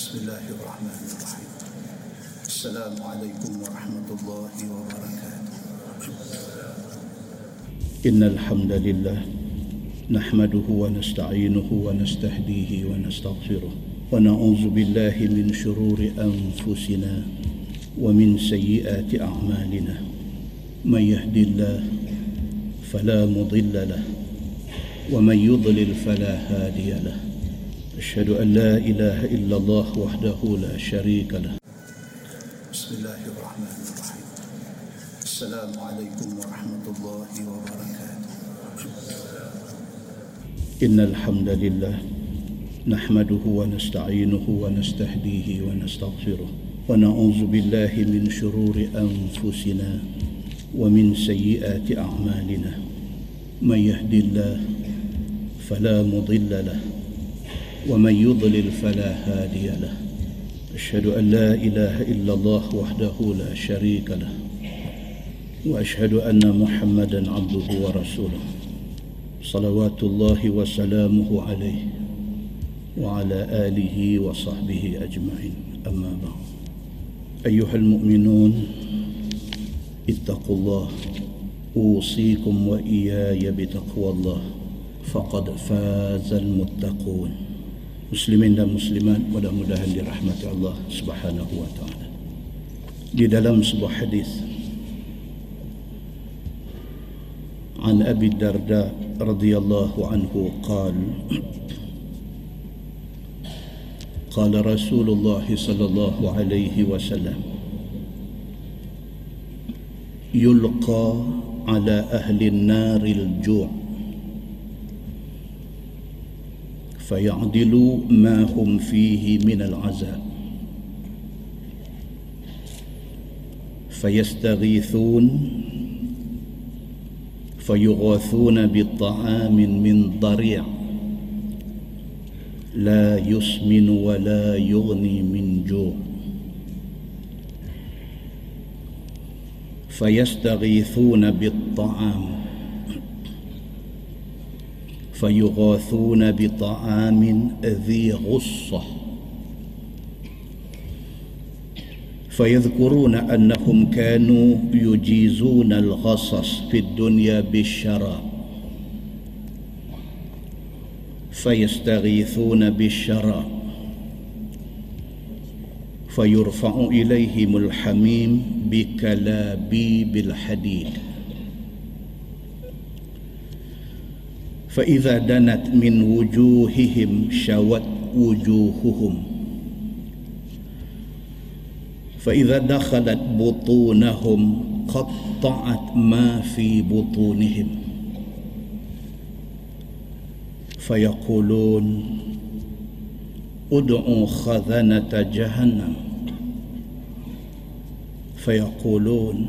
بسم الله الرحمن الرحيم. السلام عليكم ورحمة الله وبركاته. إن الحمد لله نحمده ونستعينه ونستهديه ونستغفره ونعوذ بالله من شرور أنفسنا ومن سيئات أعمالنا. من يهد الله فلا مضل له ومن يضلل فلا هادي له. أشهد أن لا إله إلا الله وحده لا شريك له. بسم الله الرحمن الرحيم. السلام عليكم ورحمة الله وبركاته. إن الحمد لله نحمده ونستعينه ونستهديه ونستغفره ونعوذ بالله من شرور أنفسنا ومن سيئات أعمالنا. من يهد الله فلا مضل له ومن يضلل فلا هادي له. أشهد أن لا إله إلا الله وحده لا شريك له. وأشهد أن محمدا عبده ورسوله. صلوات الله وسلامه عليه وعلى آله وصحبه أجمعين. أما بعد. أيها المؤمنون اتقوا الله. أوصيكم وإياي بتقوى الله. faqad fazal muttaqun muslimin dan muslimat mudah-mudahan dirahmati Allah Subhanahu wa taala di dalam sebuah hadis عن أبي الدرداء رضي الله عنه قال قال رسول الله صلى الله عليه وسلم يلقى على أهل النار الجوع فيعدلوا ما هم فيه من العذاب فيستغيثون فيغاثون بطعام من ضريع. لا يسمن ولا يغني من جوع. فيستغيثون بالطعام. فيغاثون بطعام ذي غصة. فيذكرون أنهم كانوا يجيزون الغصص في الدنيا بالشراب فيستغيثون بالشراب فيرفع إليهم الحميم بكلابيب الحديد. فإذا دنت من وجوههم شوت وجوههم. فإذا دخلت بطونهم قطعت ما في بطونهم. فيقولون ادعوا خزنة جهنم. فيقولون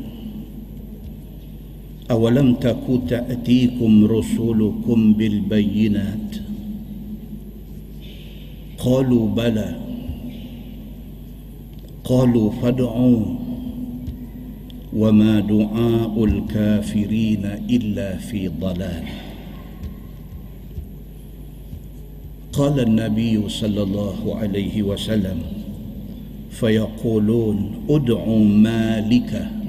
أولم تك تأتيكم رسولكم بالبينات؟ قالوا بلى. قالوا فادعوا. وما دعاء الكافرين إلا في ضلال. قال النبي صلى الله عليه وسلم فيقولون ادعوا مالك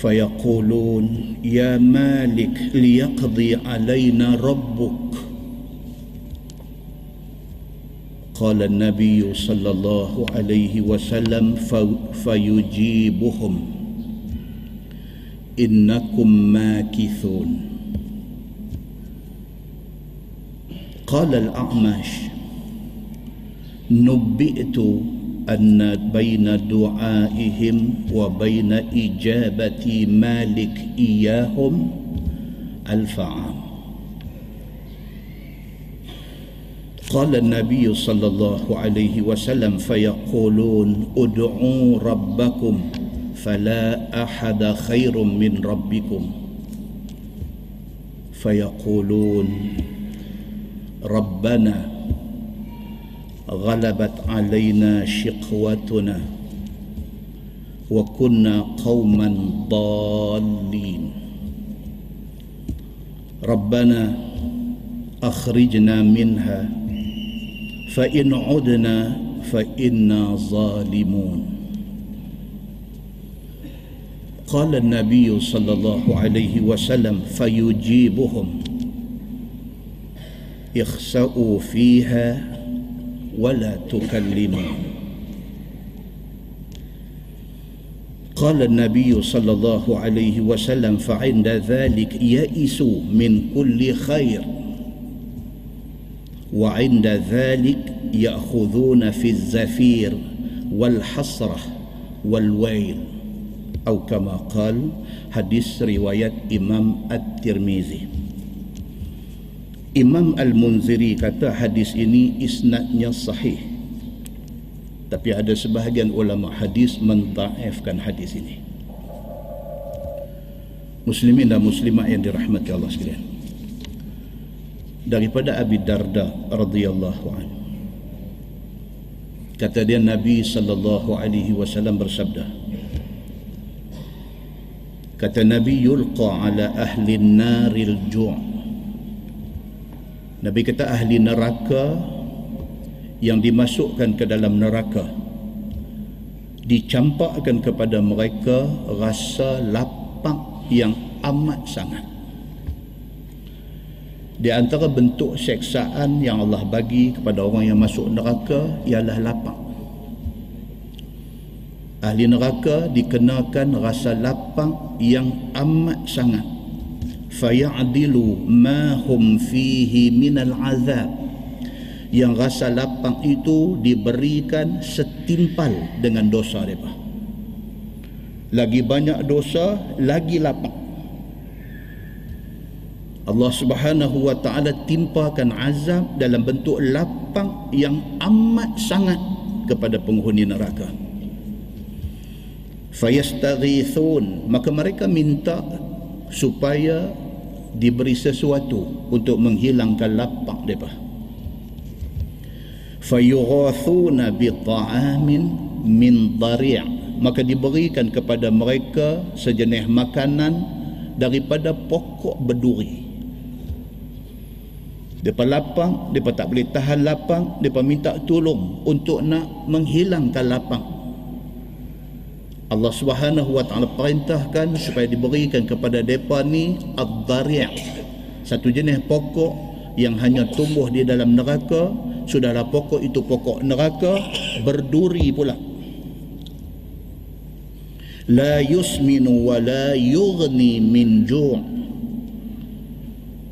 فيقولون يا مالك ليقضي علينا ربك. قال النبي صلى الله عليه وسلم فيجيبهم. إنكم ماكثون. قال الأعمش نبئت أن بين دعائهم وبين إجابة مالك إياهم ألف عام. قال النبي صلى الله عليه وسلم فيقولون ادعوا ربكم فلا أحد خير من ربكم. فيقولون ربنا غلبت علينا شقوتنا وكنا قوما ضالين. ربنا أخرجنا منها فإن عدنا فإنا ظالمون. قال النبي صلى الله عليه وسلم فيجيبهم اخسأوا فيها ولا تكلموا قال النبي صلى الله عليه وسلم فعند ذلك يئسوا من كل خير. وعند ذلك يأخذون في الزفير والحسرة والويل. أو كما قال حديث رواية إمام الترمذي. Imam Al-Munziri kata hadis ini isnadnya sahih. Tapi ada sebahagian ulama hadis mentaifkan hadis ini. Muslimin dan muslimat yang dirahmati Allah sekalian. Daripada Abi Darda radhiyallahu anhu. Kata dia Nabi sallallahu alaihi wasallam bersabda. Kata Nabi yulqa ala ahli naril ju' Nabi kata ahli neraka yang dimasukkan ke dalam neraka dicampakkan kepada mereka rasa lapang yang amat sangat. Di antara bentuk seksaan yang Allah bagi kepada orang yang masuk neraka ialah lapang. Ahli neraka dikenakan rasa lapang yang amat sangat fayadilu ma hum fihi minal azab. Yang rasa lapang itu diberikan setimpal dengan dosa mereka. Lagi banyak dosa lagi lapang. Allah Subhanahu wa taala timpakan azab dalam bentuk lapang yang amat sangat kepada penghuni neraka. Fayastaghithun maka mereka minta supaya diberi sesuatu untuk menghilangkan lapak mereka. Fayughathuna bi ta'amin min dari' maka diberikan kepada mereka sejenis makanan daripada pokok berduri. Depa lapang, depa tak boleh tahan lapang, depa minta tolong untuk nak menghilangkan lapang. Allah Subhanahu wa taala perintahkan supaya diberikan kepada depa ni ad-dari' satu jenis pokok yang hanya tumbuh di dalam neraka sudahlah pokok itu pokok neraka berduri pula. La yusminu wa la yughni min ju'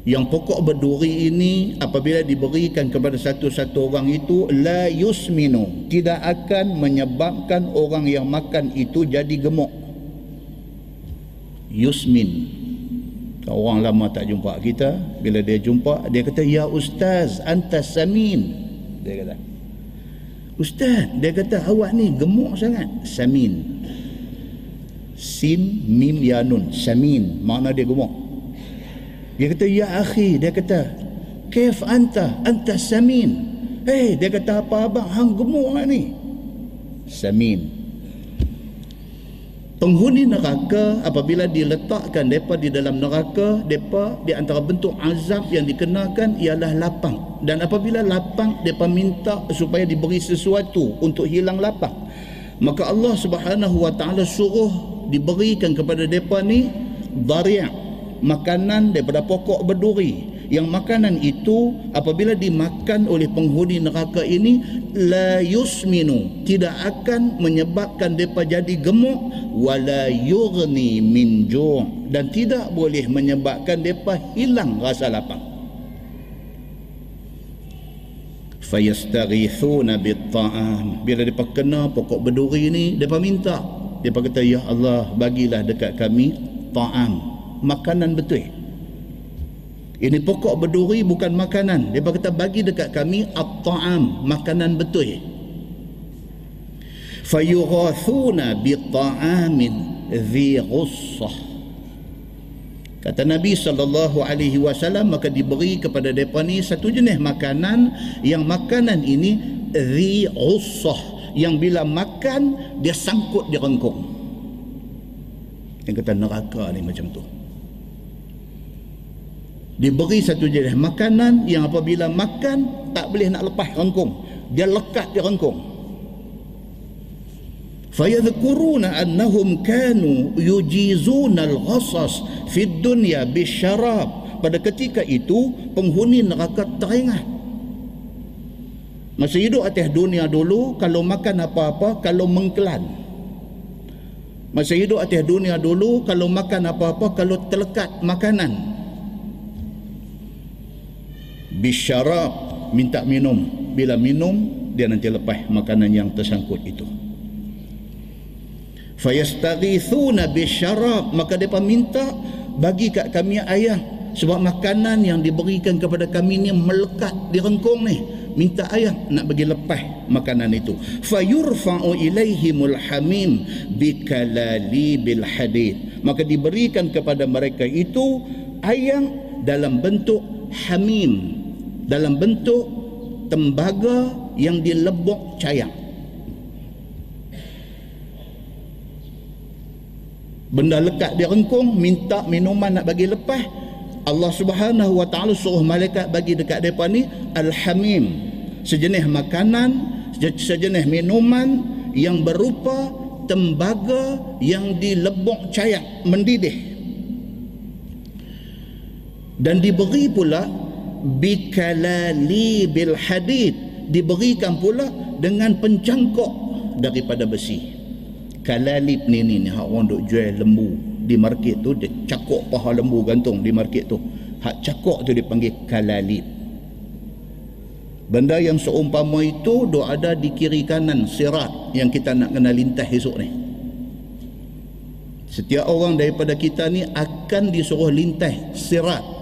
yang pokok berduri ini apabila diberikan kepada satu-satu orang itu la yusminu. Tidak akan menyebabkan orang yang makan itu jadi gemuk. Yusmin. Orang lama tak jumpa kita. Bila dia jumpa dia kata ya ustaz anta samin. Dia kata ustaz dia kata awak ni gemuk sangat. Samin. Sin mim ya nun. Samin. Makna dia gemuk dia kata, ya akhi. Dia kata, kef anta? Anta samin. Hei, dia kata apa abang? Hang gemuk lah ni. Samin. Penghuni neraka apabila diletakkan mereka di dalam neraka, mereka di antara bentuk azab yang dikenakan ialah lapang. Dan apabila lapang, mereka minta supaya diberi sesuatu untuk hilang lapang. Maka Allah subhanahu wa ta'ala suruh diberikan kepada mereka ni dari'ah makanan daripada pokok berduri. Yang makanan itu apabila dimakan oleh penghuni neraka ini la yusminu tidak akan menyebabkan depa jadi gemuk wala yughni min ju' dan tidak boleh menyebabkan depa hilang rasa lapang. Fayastaghithuna bit-ta'am. Bila depa kena pokok berduri ini depa minta. Depa kata ya Allah bagilah dekat kami ta'am makanan betul. Ini pokok berduri bukan makanan. Dia kata bagi dekat kami at-ta'am makanan betul. Fayughathuna bi-ta'amin dhi ghussah. Kata Nabi sallallahu alaihi wasallam maka diberi kepada depa ni satu jenis makanan. Yang makanan ini dhi ghussah. Yang bila makan dia sangkut di rengkung. Yang kata neraka ni macam tu diberi satu jenis makanan yang apabila makan tak boleh nak lepas rengkung. Dia lekat di rengkung. Fayadhkuruna annahum kanu yujizuna al-ghasas fi dunya bisyarab. Pada ketika itu penghuni neraka teringat. Masa hidup atas dunia dulu kalau makan apa-apa kalau mengkelan. Masa hidup atas dunia dulu kalau makan apa-apa kalau terlekat makanan bisyarab minta minum. Bila minum dia nanti lepas makanan yang tersangkut itu. Fayastaghithuna bisyarab. Maka depa minta bagi kat kami ayah sebab makanan yang diberikan kepada kami ni melekat di rengkung ni. Minta ayah nak bagi lepas makanan itu. Fayurfa'u ilaihimul hamim bikalali bil hadid maka diberikan kepada mereka itu ayam dalam bentuk hamim dalam bentuk tembaga yang dilebok cayang. Benda lekat di rengkung, minta minuman nak bagi lepas. Allah Subhanahu Wa Taala suruh malaikat bagi dekat depa ni al-hamim, sejenis makanan, sejenis minuman yang berupa tembaga yang dilebok cayang, mendidih. Dan diberi pula bikalali bil hadid. Diberikan pula dengan pencangkok daripada besi. Kalalib ni ni ni. Orang duk jual lembu di market tu dia cakok paha lembu gantung di market tu. Hak cakok tu dipanggil kalalib. Benda yang seumpama itu duk ada di kiri kanan sirat yang kita nak kena lintas esok ni. Setiap orang daripada kita ni akan disuruh lintas sirat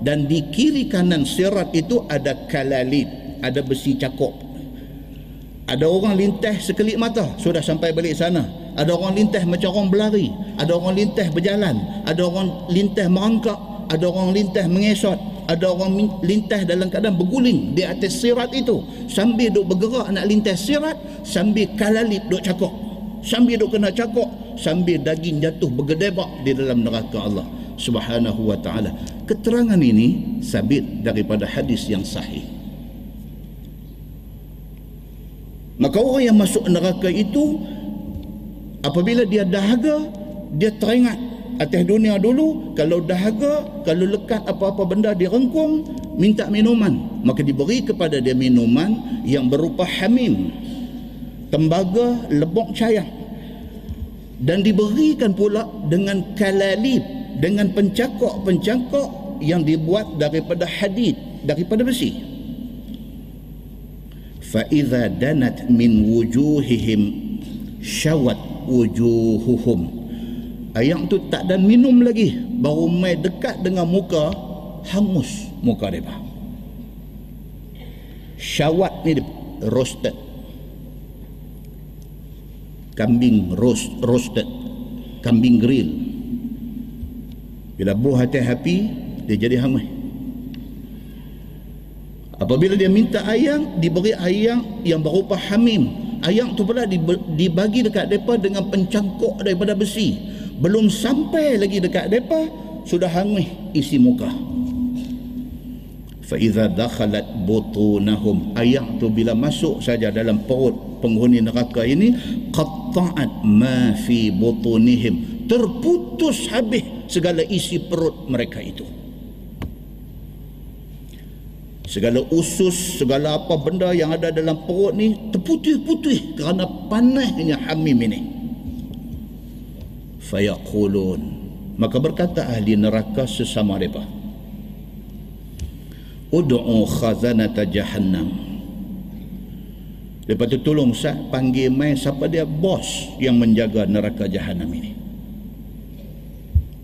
dan di kiri kanan sirat itu ada kalalid ada besi cakop ada orang lintas sekelip mata sudah sampai balik sana. Ada orang lintas macam orang berlari ada orang lintas berjalan ada orang lintas merangkak ada orang lintas mengesot ada orang lintas dalam keadaan berguling di atas sirat itu. Sambil duk bergerak nak lintas sirat sambil kalalid duk cakok. Sambil duk kena cakok sambil daging jatuh bergedebak di dalam neraka Allah subhanahu wa ta'ala. Keterangan ini sabit daripada hadis yang sahih. Maka orang yang masuk neraka itu apabila dia dahaga dia teringat atas dunia dulu kalau dahaga kalau lekat apa-apa benda di rengkung minta minuman. Maka diberi kepada dia minuman yang berupa hamim tembaga lebok cayang dan diberikan pula dengan kalalib dengan pencakok-pencakok yang dibuat daripada hadid daripada besi. Fa idza danat min wujuhihim syawat wujuhuhum. Ayam tu tak dan minum lagi baru mai dekat dengan muka hangus muka depa syawat ni roasted. Kambing roast roasted. Kambing grill bila buah hati api dia jadi hangus apabila dia minta ayam diberi ayam yang berupa hamim ayam tu pula dibagi dekat mereka dengan pencangkuk daripada besi belum sampai lagi dekat mereka sudah hangus isi muka فَإِذَا دَخَلَتْ بُطُونَهُمْ ayam tu bila masuk saja dalam perut penghuni neraka ini قَطَّعَتْ مَا فِي بُطُونِهِمْ terputus habis segala isi perut mereka itu. Segala usus segala apa benda yang ada dalam perut ni terputih-putih kerana panasnya hamim ini. Fayaqulun. Maka berkata ahli neraka sesama mereka. Ud'u khazanata jahannam. Lepas tu tolong sah panggil mai siapa dia? Bos yang menjaga neraka jahannam ini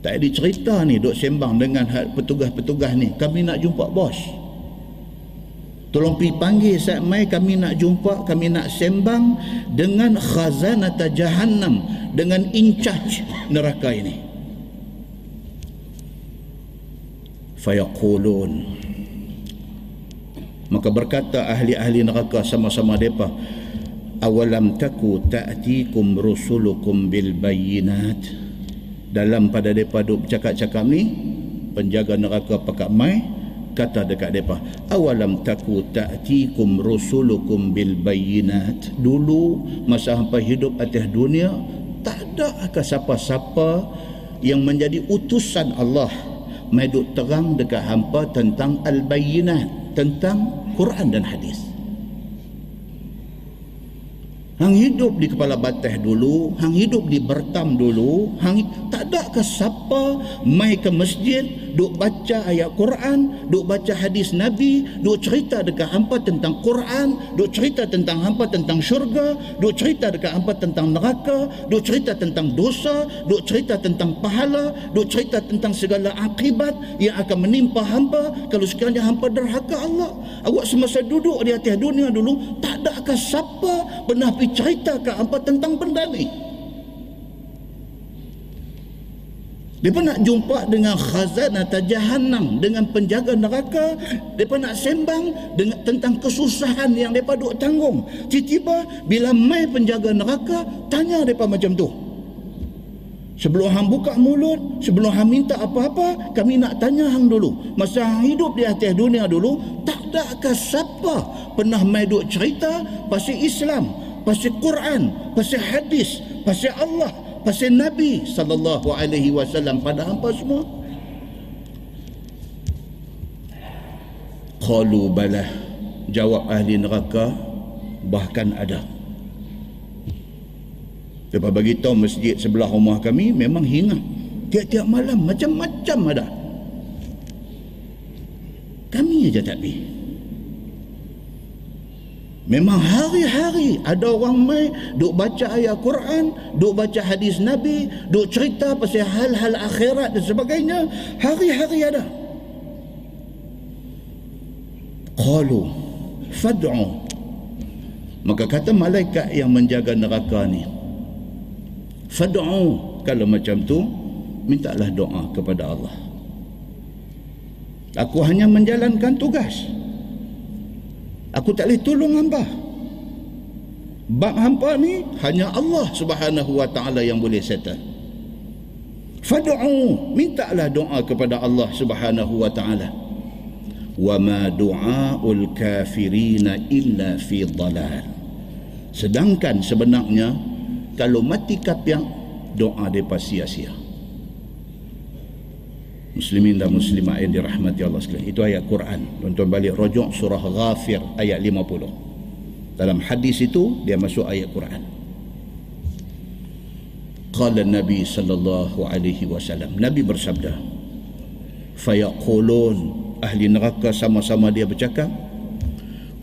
tak ada cerita ni duk sembang dengan petugas-petugas ni. Kami nak jumpa bos. Tolong pergi panggil saat mai kami nak jumpa, kami nak sembang dengan khazanata jahannam, dengan in charge neraka ini. Fayaqulun. Maka berkata ahli-ahli neraka sama-sama depa awalam taku ta'tikum rusulukum bil bayyinat dalam pada depa duk cakap-cakap ni penjaga neraka pakak mai kata dekat depa awalam taku ta'tikum rusulukum bil bayinat. Dulu masa hampa hidup atas dunia tak ada ke siapa-siapa yang menjadi utusan Allah. Mai duk terang dekat hampa tentang al bayinat tentang Quran dan hadis Hang hidup di kepala batas dulu, hang hidup di bertam dulu, hang tak ada ke siapa mai ke masjid duk baca ayat Quran, duk baca hadis Nabi, duk cerita dekat hampa tentang Quran, duk cerita tentang hampa tentang syurga, duk cerita dekat hampa tentang neraka, duk cerita tentang dosa, duk cerita tentang pahala, duk cerita tentang segala akibat yang akan menimpa hampa kalau sekiranya hampa derhaka Allah. Awak semasa duduk di atas dunia dulu, tak ada ke siapa pernah pergi cerita ke hampa tentang benda ni. Mereka nak jumpa dengan khazanah jahannam dengan penjaga neraka. Mereka nak sembang dengan tentang kesusahan yang mereka duk tanggung. Tiba-tiba bila mai penjaga neraka, tanya mereka macam tu. Sebelum hang buka mulut, sebelum hang minta apa-apa, kami nak tanya hang dulu. Masa hang hidup di atas dunia dulu, tak ke siapa pernah mai duk cerita pasal Islam, pasal Quran, pasal hadis, pasal Allah, pasal Nabi sallallahu alaihi wasallam pada hampa semua qalu bala jawab ahli neraka bahkan ada Lepas bagi tahu masjid sebelah rumah kami memang hingat. Tiap-tiap malam macam-macam ada. Kami aja tak pergi. Memang hari-hari ada orang mai duk baca ayat Quran, duk baca hadis Nabi, duk cerita pasal hal-hal akhirat dan sebagainya. Hari-hari ada. Qalu fad'u Maka kata malaikat yang menjaga neraka ni Fad'u Kalau macam tu Mintalah doa kepada Allah Aku hanya menjalankan tugas aku tak boleh tolong hamba. Bab hampa ni hanya Allah subhanahu wa ta'ala yang boleh settle. Fad'u mintalah doa kepada Allah subhanahu wa ta'ala. Wa ma du'aul kafirina illa fi dalal. Sedangkan sebenarnya kalau mati kapiang doa mereka sia-sia muslimin dan muslimat yang dirahmati Allah sekalian. Itu ayat Quran. Tuan-tuan balik rojok surah Ghafir ayat 50. Dalam hadis itu dia masuk ayat Quran. Qala Nabi sallallahu alaihi wasallam. Nabi bersabda, "Fayaqulun ahli neraka sama-sama dia bercakap,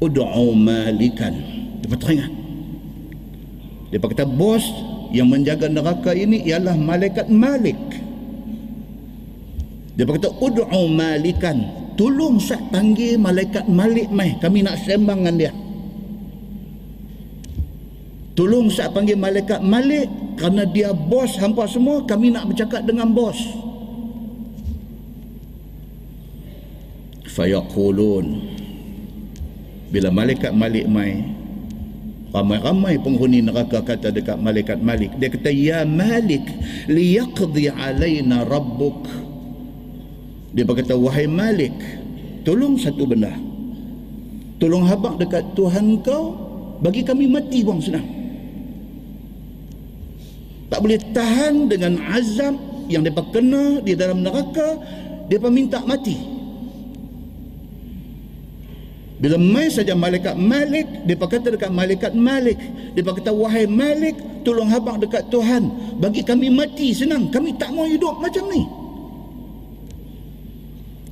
ud'u malikan." Dia teringat. Dia kata bos yang menjaga neraka ini ialah malaikat Malik. Dia berkata ud'u malikan. Tolong sat panggil malaikat Malik mai kami nak sembang dengan dia. Tolong sat panggil malaikat Malik. Kerana dia bos hampa semua kami nak bercakap dengan bos. Fayaqulun. Bila malaikat Malik mai ramai-ramai penghuni neraka kata dekat malaikat Malik dia kata ya Malik liyaqdi alaina rabbuk dia berkata, wahai Malik, tolong satu benda. Tolong habak dekat Tuhan kau, bagi kami mati buang senang. Tak boleh tahan dengan azab yang mereka kena di dalam neraka, mereka minta mati. Bila mai saja malaikat Malik, dia kata dekat malaikat Malik, dia kata wahai Malik, tolong habaq dekat Tuhan, bagi kami mati senang, kami tak mau hidup macam ni.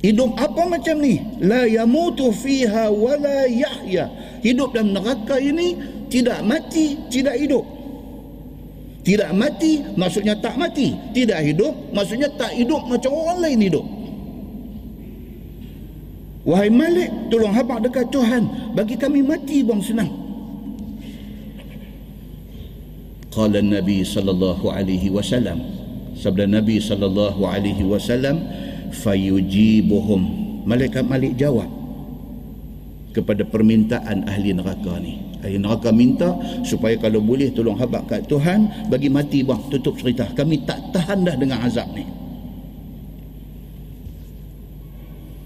Hidup apa macam ni? La yamutu fiha wa la yahya. Hidup dalam neraka ini tidak mati, tidak hidup. Tidak mati maksudnya tak mati. Tidak hidup maksudnya tak hidup macam orang lain hidup. Wahai Malik, tolong habaq dekat Tuhan. Bagi kami mati buang senang. Qala Nabi sallallahu alaihi wasallam. Sabda Nabi sallallahu alaihi wasallam, fayujibuhum. Malaikat malik jawab kepada permintaan ahli neraka ni. Ahli neraka minta supaya kalau boleh tolong habak kat Tuhan bagi mati bang tutup cerita. Kami tak tahan dah dengan azab ni.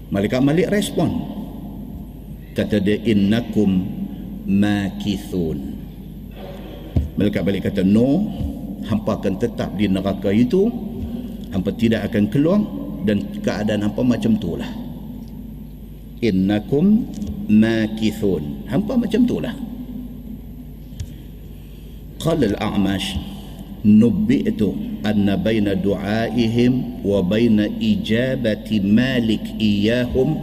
Malaikat malik respon. Kata dia innakum makithun. Malaikat balik kata no hampa akan tetap di neraka itu. Hampa tidak akan keluar dan keadaan hampa macam tu lah innakum makithun. Hampa macam tu lah qala al-a'mash nubbi'tu anna baina du'aihim wa baina ijabati malik iyahum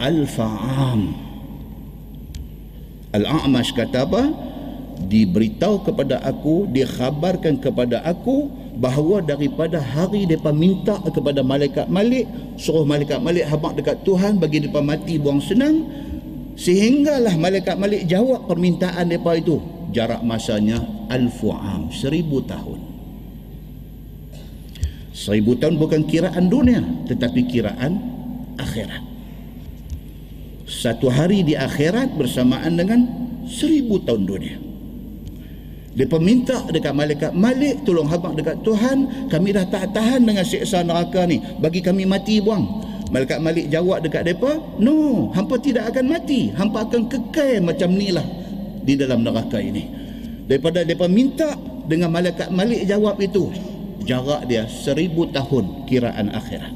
alfa'am al-a'mash kata apa? Diberitahu kepada aku dikhabarkan kepada aku bahawa daripada hari mereka minta kepada malaikat malik suruh malaikat malik habak dekat Tuhan bagi mereka mati buang senang sehinggalah malaikat malik jawab permintaan mereka itu. Jarak masanya alfu am seribu tahun. Seribu tahun bukan kiraan dunia tetapi kiraan akhirat. Satu hari di akhirat bersamaan dengan seribu tahun dunia dia minta dekat malaikat Malik tolong habaq dekat Tuhan. Kami dah tak tahan dengan siksa neraka ni. Bagi kami mati buang. Malaikat Malik jawab dekat mereka no hampa tidak akan mati. Hampa akan kekal macam ni lah di dalam neraka ini. Daripada mereka minta dengan malaikat Malik jawab itu jarak dia seribu tahun kiraan akhirat.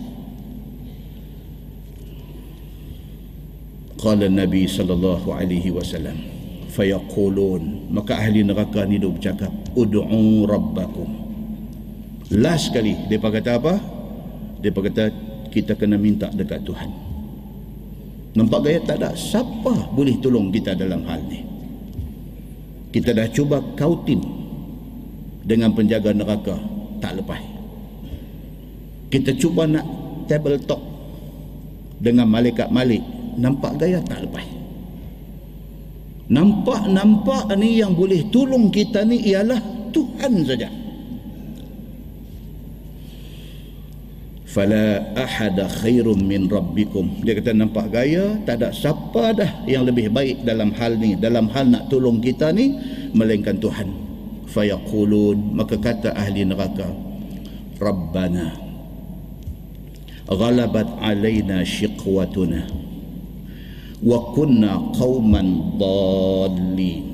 Qala nabi sallallahu alaihi wasallam fayaqulun. Maka ahli neraka ni duk bercakap ud'u rabbakum. Last sekali depa kata apa? Depa kata kita kena minta dekat Tuhan. Nampak gaya? Tak ada. Siapa boleh tolong kita dalam hal ni? Kita dah cuba kautin dengan penjaga neraka tak lepas. Kita cuba nak table talk dengan malaikat malik nampak gaya? Tak lepas Nampak-nampak ni yang boleh tolong kita ni ialah Tuhan saja. Fala ahada khairum min rabbikum. Dia kata nampak gaya tak ada siapa dah yang lebih baik dalam hal ni, dalam hal nak tolong kita ni melainkan Tuhan. Fayaqulun maka kata ahli neraka Rabbana ghalabat alaina shiqwatuna wa kunna qauman dallin.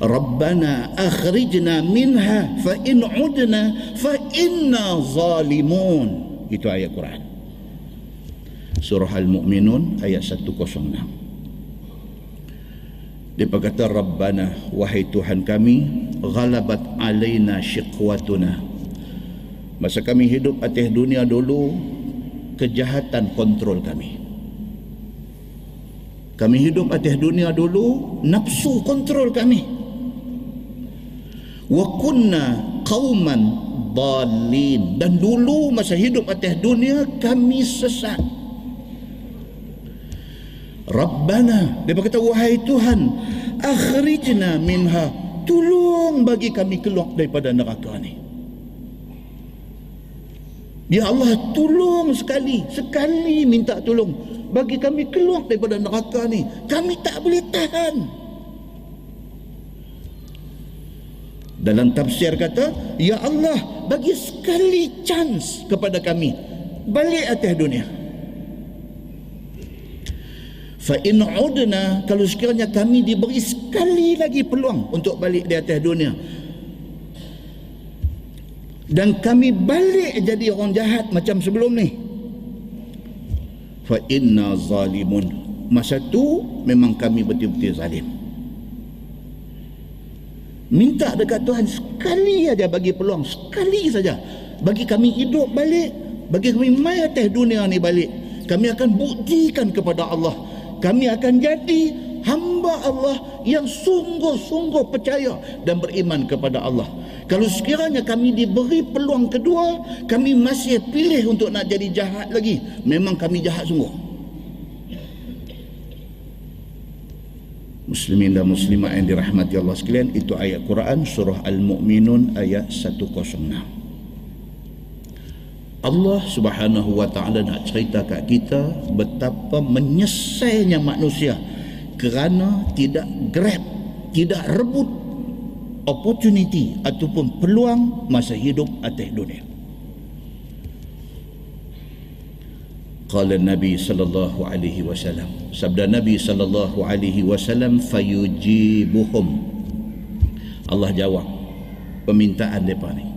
Rabbana akhrijna minha fa in udna fa inna zalimun. Itu ayat Quran. Surah Al-Mu'minun ayat 106 Dia berkata Rabbana wahai Tuhan kami Ghalabat alaina syiqwatuna Masa kami hidup atas dunia dulu Kejahatan kontrol kami kami hidup atas dunia dulu nafsu kontrol kami. Wa kunna qauman dalin dan dulu masa hidup atas dunia kami sesat. Rabbana dia berkata wahai Tuhan akhrijna minha tolong bagi kami keluar daripada neraka ni. Ya Allah tolong sekali sekali minta tolong bagi kami keluar daripada neraka ni kami tak boleh tahan. Dalam tafsir kata ya Allah bagi sekali chance kepada kami balik atas dunia. Fa in udna kalau sekiranya kami diberi sekali lagi peluang untuk balik di atas dunia dan kami balik jadi orang jahat macam sebelum ni fa inna zalimun. Masa tu memang kami betul-betul zalim. Minta dekat Tuhan sekali aja bagi peluang sekali saja. Bagi kami hidup balik bagi kami mai atas dunia ni balik kami akan buktikan kepada Allah. Kami akan jadi hamba Allah yang sungguh-sungguh percaya dan beriman kepada Allah kalau sekiranya kami diberi peluang kedua, kami masih pilih untuk nak jadi jahat lagi. Memang kami jahat sungguh. Muslimin dan muslimat yang dirahmati Allah sekalian, itu ayat Quran surah Al-Mu'minun ayat 106. Allah Subhanahu wa taala nak cerita kat kita betapa menyesalnya manusia kerana tidak grab, tidak rebut opportunity ataupun peluang masa hidup atas dunia. qala nabi sallallahu alaihi wasallam. Sabda nabi sallallahu alaihi wasallam fayujibuhum. Allah jawab permintaan depa ni.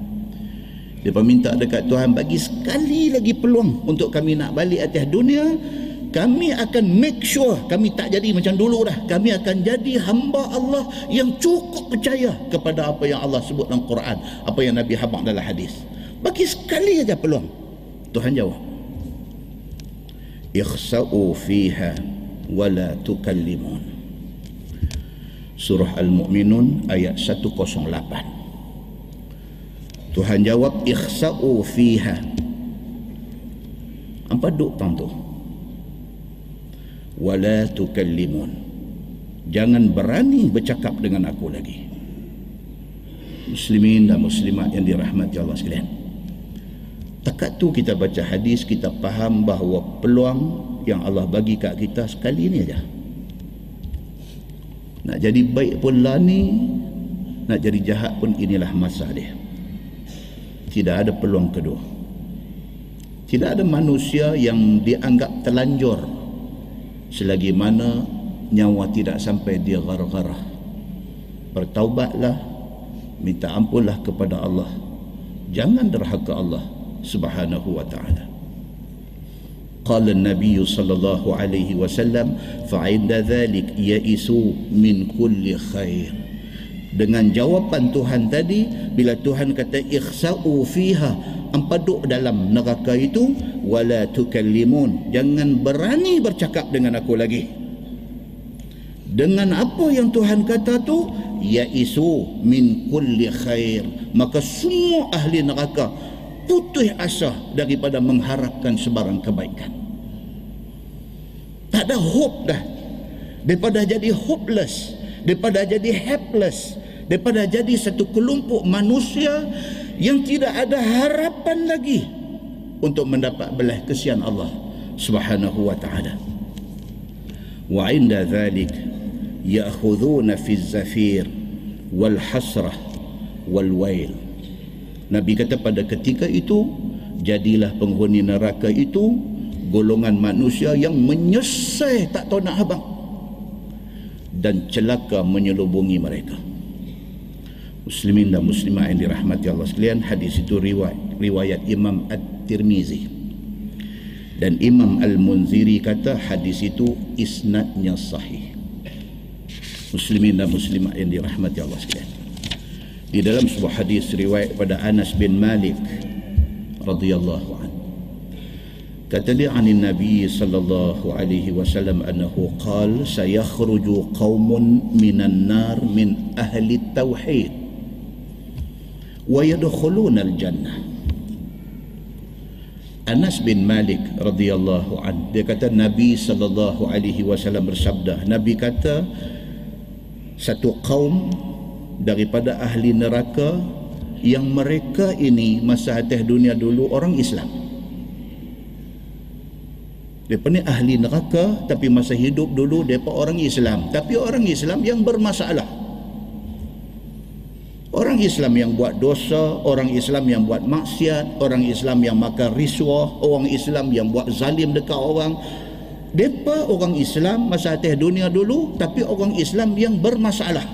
Dia minta dekat Tuhan bagi sekali lagi peluang untuk kami nak balik atas dunia kami akan make sure kami tak jadi macam dulu dah. Kami akan jadi hamba Allah yang cukup percaya kepada apa yang Allah sebut dalam Quran apa yang Nabi habaq dalam hadis. Bagi sekali aja peluang. Tuhan jawab. Ikhsa'u fiha wala tukallimun surah al-mu'minun ayat 108 Tuhan jawab ikhsa'u fiha. Apa duk tang tu wala tukallimun. Jangan berani bercakap dengan aku lagi. Muslimin dan muslimat yang dirahmati Allah sekalian. Takat tu kita baca hadis kita faham bahawa peluang yang Allah bagi kat kita sekali ni aja. Nak jadi baik pun lah ni nak jadi jahat pun inilah masa dia. Tidak ada peluang kedua. Tidak ada manusia yang dianggap telanjur selagi mana nyawa tidak sampai dia garah-garah bertaubatlah minta ampunlah kepada Allah jangan derhaka Allah subhanahu wa ta'ala قال النبي صلى الله عليه وسلم فعند ذلك يئسوا من كل خير dengan jawapan Tuhan tadi bila Tuhan kata ikhsa'u fiha hampa duduk dalam neraka itu wala tukallimun. Jangan berani bercakap dengan aku lagi. Dengan apa yang Tuhan kata tu yaisu min kulli khair. Maka semua ahli neraka putus asa daripada mengharapkan sebarang kebaikan. Tak ada hope dah. Daripada jadi hopeless daripada jadi helpless daripada jadi satu kelompok manusia yang tidak ada harapan lagi untuk mendapat belah kesian Allah Subhanahu wa taala. Wa inda dhalik ya'khudhuna fi zafir wal hasrah wal wail. Nabi kata pada ketika itu jadilah penghuni neraka itu golongan manusia yang menyesal tak tahu nak habang dan celaka menyelubungi mereka muslimin dan muslimah yang dirahmati Allah sekalian hadis itu riwayat riwayat Imam At-Tirmizi. Dan Imam Al-Munziri kata hadis itu isnadnya sahih. Muslimin dan muslimah yang dirahmati Allah sekalian. Di dalam sebuah hadis riwayat pada Anas bin Malik radhiyallahu anhu. Kata dia anin nabi sallallahu alaihi wasallam annahu qala sayakhruju qaumun minan nar min ahli tauhid wa yadkhuluna al-jannah Anas bin Malik radhiyallahu an dia kata Nabi sallallahu alaihi wasallam bersabda Nabi kata satu kaum daripada ahli neraka yang mereka ini masa atas dunia dulu orang Islam. Mereka ni ahli neraka tapi masa hidup dulu mereka orang Islam. Tapi orang Islam yang bermasalah Orang Islam yang buat dosa, orang Islam yang buat maksiat, orang Islam yang makan risuah, orang Islam yang buat zalim dekat orang. Depa orang Islam masa atas dunia dulu tapi orang Islam yang bermasalah.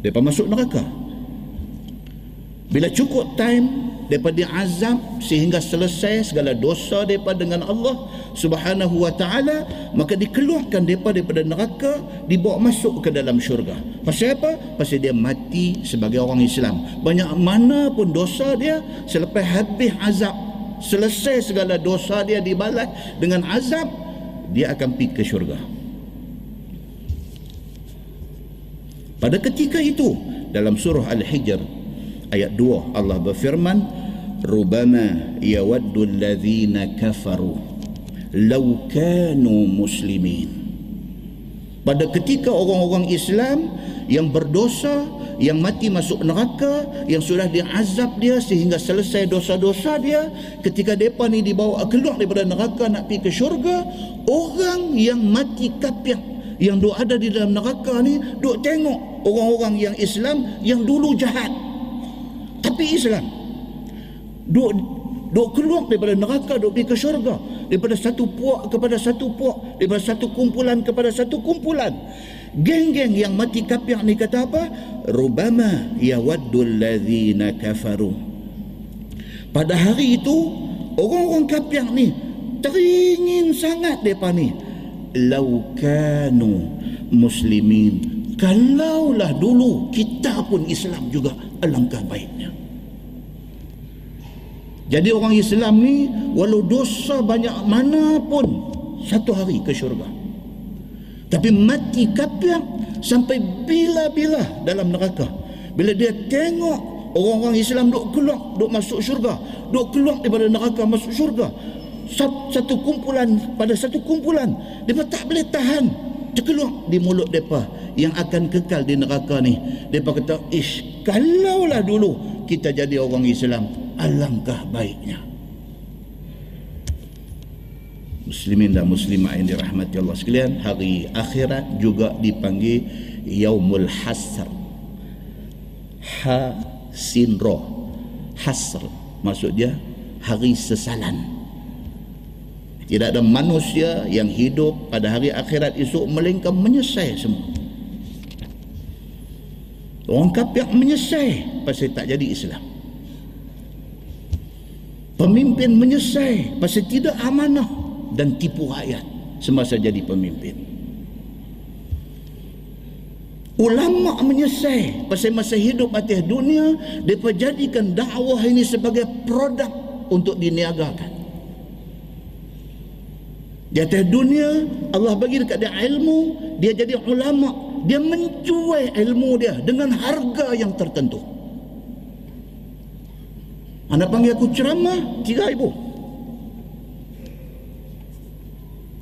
Depa masuk neraka. Bila cukup time mereka diazab sehingga selesai segala dosa mereka dengan Allah subhanahu wa ta'ala maka dikeluarkan mereka daripada neraka dibawa masuk ke dalam syurga. Pasal apa? pasal dia mati sebagai orang Islam. Banyak mana pun dosa dia selepas habis azab selesai segala dosa dia dibalas dengan azab dia akan pergi ke syurga. Pada ketika itu dalam surah Al-Hijr ayat 2 Allah berfirman rubama yawaddu alladhina kafaru law kanu muslimin. Pada ketika orang-orang Islam yang berdosa yang mati masuk neraka yang sudah diazab dia sehingga selesai dosa-dosa dia ketika depa ni dibawa keluar daripada neraka nak pergi ke syurga orang yang mati kafir yang duk ada di dalam neraka ni duk tengok orang-orang yang Islam yang dulu jahat tapi Islam duk duk keluar daripada neraka duk pergi ke syurga daripada satu puak kepada satu puak daripada satu kumpulan kepada satu kumpulan. Geng-geng yang mati kafir ni kata apa? Rubama yawaddul ladzina kafaru. Pada hari itu orang-orang kafir ni teringin sangat depa ni. Laukanu muslimin kalaulah dulu kita pun Islam juga alangkah baiknya jadi orang Islam ni walau dosa banyak mana pun satu hari ke syurga. Tapi mati kafir sampai bila-bila dalam neraka. Bila dia tengok orang-orang Islam duk keluar, duk masuk syurga, duk keluar daripada neraka masuk syurga. Satu kumpulan pada satu kumpulan, dia tak boleh tahan terkeluar di mulut depa yang akan kekal di neraka ni. Depa kata, "Ish, kalaulah dulu kita jadi orang Islam, alangkah baiknya. Muslimin dan muslimah yang dirahmati Allah sekalian hari akhirat juga dipanggil yaumul hasr. Ha sin roh hasr maksud dia hari sesalan tidak ada manusia yang hidup pada hari akhirat esok melainkan menyesal semua orang kafir menyesal pasal tak jadi Islam Pemimpin menyesal pasal tidak amanah dan tipu rakyat semasa jadi pemimpin. Ulama menyesal pasal masa hidup atas dunia mereka jadikan dakwah ini sebagai produk untuk diniagakan. Di atas dunia Allah bagi dekat dia ilmu, dia jadi ulama, dia mencuai ilmu dia dengan harga yang tertentu. Anda panggil aku ceramah, tiga ribu.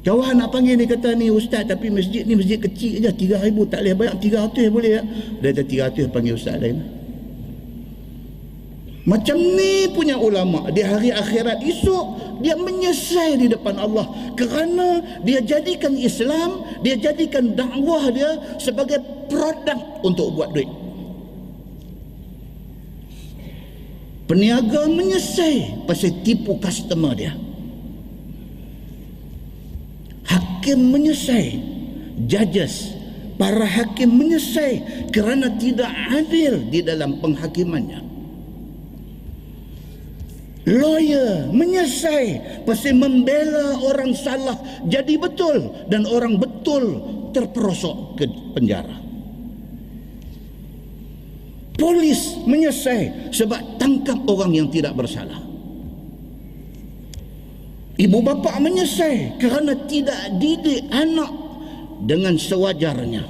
Kawan nak panggil ni kata ni ustaz tapi masjid ni masjid kecil je tiga ribu tak boleh banyak tiga ratus boleh ya. Dia kata tiga ratus panggil ustaz lain. Macam ni punya ulama di hari akhirat esok dia menyesal di depan Allah kerana dia jadikan Islam, dia jadikan dakwah dia sebagai produk untuk buat duit. Peniaga menyesal pasal tipu customer dia. Hakim menyesal. Judges, para hakim menyesal kerana tidak adil di dalam penghakimannya. Lawyer menyesal pasal membela orang salah jadi betul dan orang betul terperosok ke penjara. Polis menyesal sebab tangkap orang yang tidak bersalah. Ibu bapa menyesal kerana tidak didik anak dengan sewajarnya.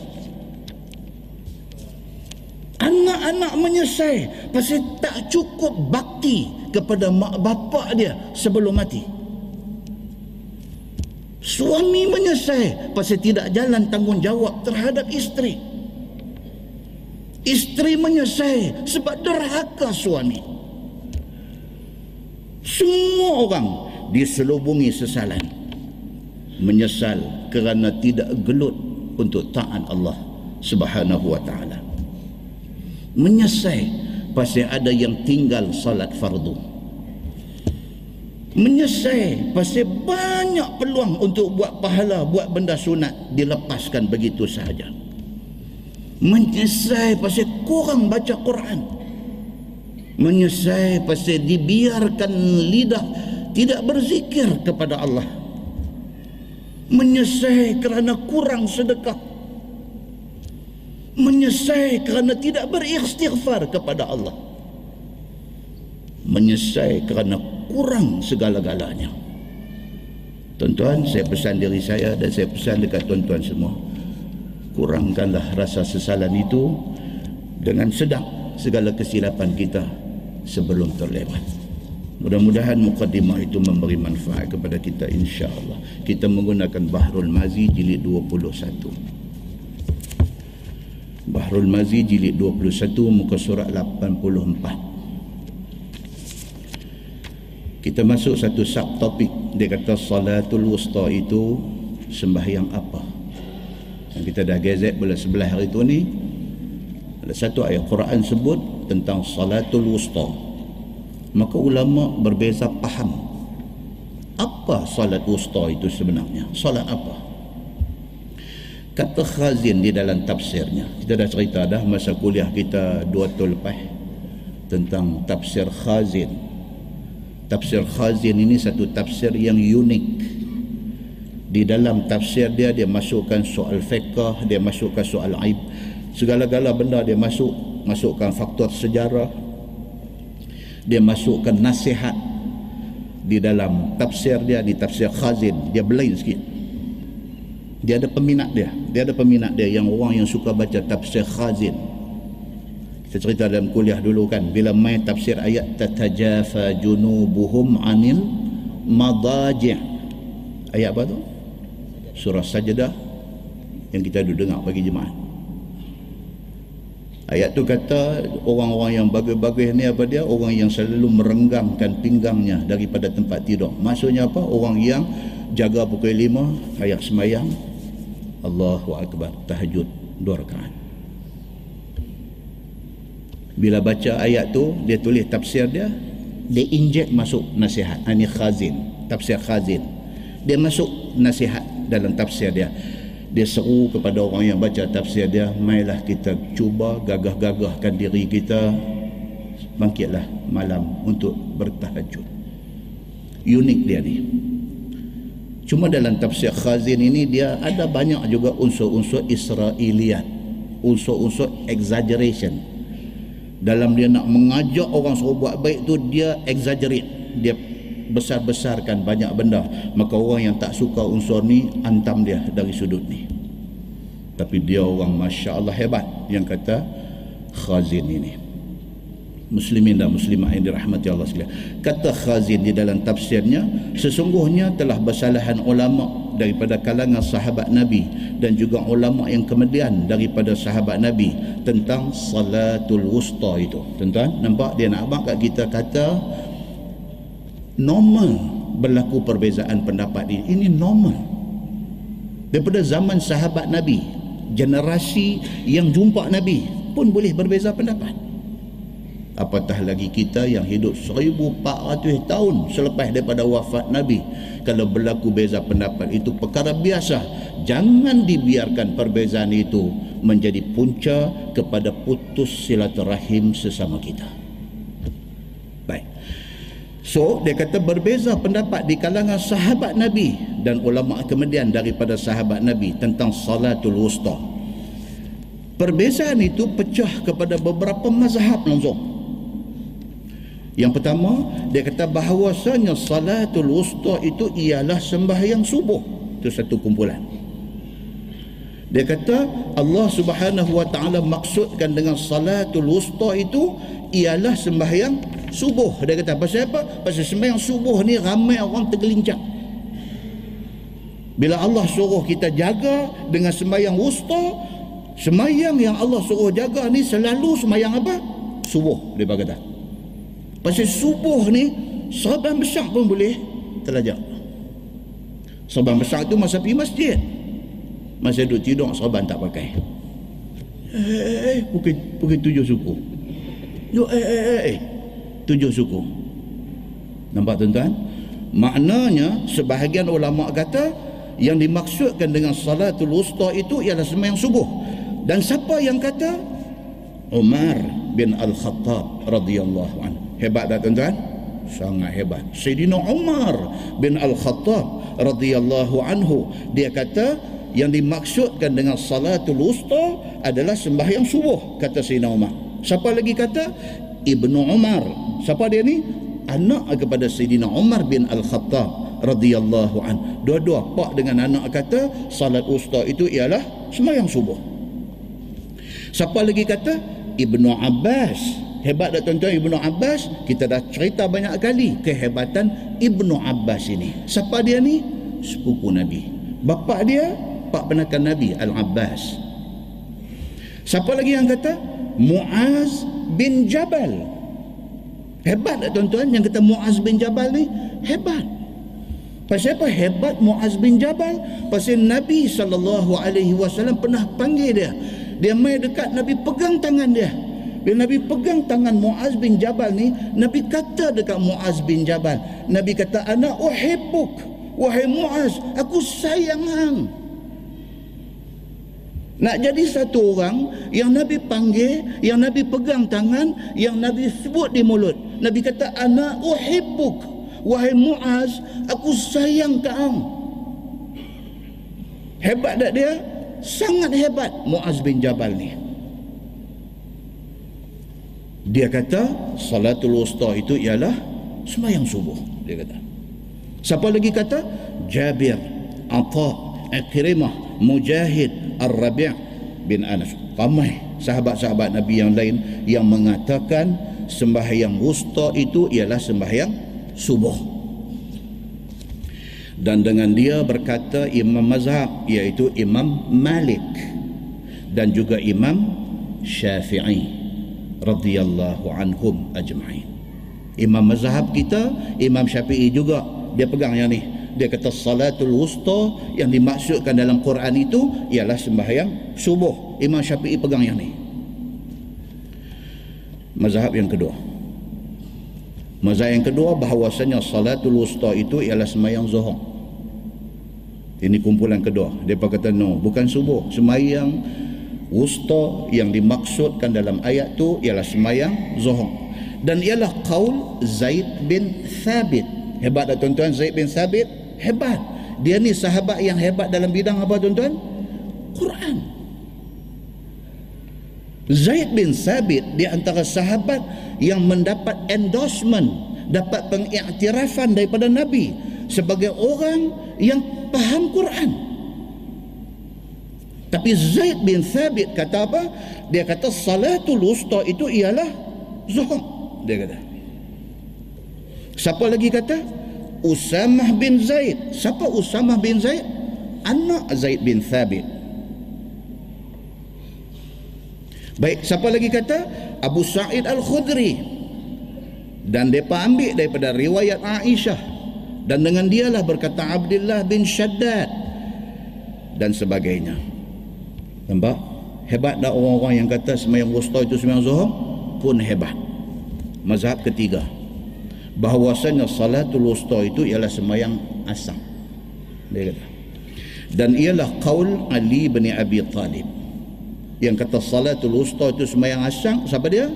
Anak-anak menyesal pasal tak cukup bakti kepada mak bapa dia sebelum mati. Suami menyesal pasal tidak jalan tanggungjawab terhadap isteri. Isteri menyesal sebab derhaka suami. Semua orang diselubungi sesalan. Menyesal kerana tidak gelut untuk taat Allah Subhanahu wa taala. Menyesal pasal ada yang tinggal salat fardu. Menyesal pasal banyak peluang untuk buat pahala, buat benda sunat dilepaskan begitu sahaja. Menyesal pasal kurang baca Quran. Menyesal pasal dibiarkan lidah tidak berzikir kepada Allah. Menyesal kerana kurang sedekah menyesal kerana tidak beristighfar kepada Allah menyesal kerana kurang segala-galanya tuan-tuan saya pesan diri saya dan saya pesan dekat tuan-tuan semua kurangkanlah rasa sesalan itu dengan sedang segala kesilapan kita sebelum terlewat. Mudah-mudahan mukadimah itu memberi manfaat kepada kita insya-Allah. Kita menggunakan Bahrul Mazi jilid 21. Bahrul Mazi jilid 21 muka surat 84. Kita masuk satu subtopik. Dia kata salatul wusta itu sembahyang apa? yang kita dah gazet bulan sebelah hari tu ni. Ada satu ayat Quran sebut tentang salatul wusta. Maka ulama berbeza paham apa solat wusta itu sebenarnya. Solat apa kata khazin di dalam tafsirnya. Kita dah cerita dah masa kuliah kita dua tahun lepas tentang tafsir khazin. Tafsir khazin ini satu tafsir yang unik. Di dalam tafsir dia dia masukkan soal fiqah dia masukkan soal aib. Segala-gala benda dia masuk masukkan faktor sejarah dia masukkan nasihat di dalam tafsir dia di tafsir khazin. Dia belain sikit dia ada peminat dia dia ada peminat dia yang orang yang suka baca tafsir khazin kita cerita dalam kuliah dulu kan bila main tafsir ayat tatajafa junubuhum anil madaji' ayat apa tu surah sajadah yang kita duduk dengar pagi jemaah Ayat tu kata orang-orang yang bagus-bagus ni apa dia? Orang yang selalu merenggangkan pinggangnya daripada tempat tidur. Maksudnya apa? Orang yang jaga pukul lima, ayat semayang. Allahu Akbar. Tahajud. Dua rakaat. Bila baca ayat tu, dia tulis tafsir dia. Dia injek masuk nasihat. Ini khazin. Tafsir khazin. Dia masuk nasihat dalam tafsir dia dia seru kepada orang yang baca tafsir dia mailah kita cuba gagah-gagahkan diri kita bangkitlah malam untuk bertahajud unik dia ni cuma dalam tafsir khazin ini dia ada banyak juga unsur-unsur Israeliat unsur-unsur exaggeration. Dalam dia nak mengajak orang suruh buat baik tu dia exaggerate. Dia besar-besarkan banyak benda. Maka orang yang tak suka unsur ni antam dia dari sudut ni. Tapi dia orang Masya Allah hebat. Yang kata khazin ini muslimin dan muslimah yang dirahmati Allah sekalian. Kata khazin di dalam tafsirnya sesungguhnya telah bersalahan ulama daripada kalangan sahabat Nabi dan juga ulama yang kemudian daripada sahabat Nabi tentang salatul wusta itu. Tuan-tuan nampak dia nak abang kat kita kata normal berlaku perbezaan pendapat ini. Ini normal. Daripada zaman sahabat Nabi generasi yang jumpa Nabi pun boleh berbeza pendapat apatah lagi kita yang hidup 1400 tahun selepas daripada wafat Nabi kalau berlaku beza pendapat itu perkara biasa jangan dibiarkan perbezaan itu menjadi punca kepada putus silaturahim sesama kita So dia kata berbeza pendapat di kalangan sahabat Nabi dan ulama kemudian daripada sahabat Nabi tentang salatul wusta. Perbezaan itu pecah kepada beberapa mazhab langsung. Yang pertama, dia kata bahawasanya salatul wusta itu ialah sembahyang subuh. Itu satu kumpulan. Dia kata Allah Subhanahu wa taala maksudkan dengan salatul wusta itu ialah sembahyang subuh. Dia kata pasal apa? Pasal sembahyang subuh ni ramai orang tergelincang bila Allah suruh kita jaga dengan sembahyang wusta sembahyang yang Allah suruh jaga ni selalu sembahyang apa? Subuh dia kata pasal subuh ni serban besar pun boleh terlajak. Serban besar tu masa pergi masjid. Masa duduk tidur serban tak pakai. Eh, eh, pukul, pukul tujuh suku. Yo, eh, eh, eh, eh. Tujuh suku. Nampak tuan-tuan? Maknanya sebahagian ulama kata yang dimaksudkan dengan salatul wusta itu ialah sembahyang subuh. Dan siapa yang kata? Umar bin Al-Khattab radhiyallahu anhu hebat tak tuan-tuan? Sangat hebat. Sayyidina Umar bin Al-Khattab radhiyallahu anhu dia kata yang dimaksudkan dengan salatul wusta adalah sembahyang subuh kata Sayyidina Umar. Siapa lagi kata? Ibnu Umar. Siapa dia ni? Anak kepada Sayyidina Umar bin Al-Khattab radhiyallahu an. Dua-dua pak dengan anak kata salat usta itu ialah sembahyang subuh. Siapa lagi kata? Ibnu Abbas hebat tak tuan-tuan Ibnu Abbas kita dah cerita banyak kali kehebatan Ibnu Abbas ini siapa dia ni sepupu Nabi bapa dia pak penakan Nabi Al-Abbas siapa lagi yang kata Muaz bin Jabal Hebat tak tuan-tuan yang kata Muaz bin Jabal ni? Hebat. Pasal apa hebat Muaz bin Jabal? Pasal Nabi SAW pernah panggil dia. Dia mai dekat Nabi pegang tangan dia. Bila Nabi pegang tangan Muaz bin Jabal ni Nabi kata dekat Muaz bin Jabal Nabi kata ana uhibbuk wahai Muaz aku sayang hang nak jadi satu orang yang Nabi panggil, yang Nabi pegang tangan, yang Nabi sebut di mulut. Nabi kata, Ana uhibbuk. Wahai Muaz, aku sayang kau. Hebat tak dia? Sangat hebat Muaz bin Jabal ni. Dia kata, salatul wusta itu ialah semayang subuh. Dia kata. Siapa lagi kata? Jabir, Atta, Ikrimah, Mujahid, Ar-Rabi' bin Anas. Ramai sahabat-sahabat Nabi yang lain yang mengatakan sembahyang wusta itu ialah sembahyang subuh. Dan dengan dia berkata Imam Mazhab iaitu Imam Malik dan juga Imam Syafi'i radhiyallahu anhum ajma'in. Imam Mazhab kita, Imam Syafi'i juga dia pegang yang ni. Dia kata salatul wusta yang dimaksudkan dalam Quran itu ialah sembahyang subuh. Imam Syafi'i pegang yang ni. Mazhab yang kedua. Mazhab yang kedua bahawasanya salatul wusta itu ialah sembahyang zuhur. Ini kumpulan kedua. Dia kata no bukan subuh. Sembahyang wusta yang dimaksudkan dalam ayat tu ialah sembahyang zuhur. Dan ialah qaul Zaid bin Thabit. Hebat tak tuan-tuan? Zaid bin Thabit hebat. Dia ni sahabat yang hebat dalam bidang apa tuan-tuan? Quran. Zaid bin Sabit di antara sahabat yang mendapat endorsement dapat pengiktirafan daripada Nabi sebagai orang yang faham Quran tapi Zaid bin Sabit kata apa dia kata salatul wusta itu ialah zuhur dia kata siapa lagi kata Usamah bin Zaid. Siapa Usamah bin Zaid? Anak Zaid bin Thabit. Baik, siapa lagi kata? Abu Sa'id Al-Khudri. Dan mereka ambil daripada riwayat Aisyah. Dan dengan dialah berkata Abdullah bin Shaddad. Dan sebagainya. Nampak? Hebat tak orang-orang yang kata semayang wusta itu semayang zuhur? Pun hebat. Mazhab ketiga. Bahawasanya salatul wusta itu ialah semayang asam. Dia kata. Dan ialah qaul Ali bin Abi Talib. Yang kata salatul wusta itu semayang asam siapa dia?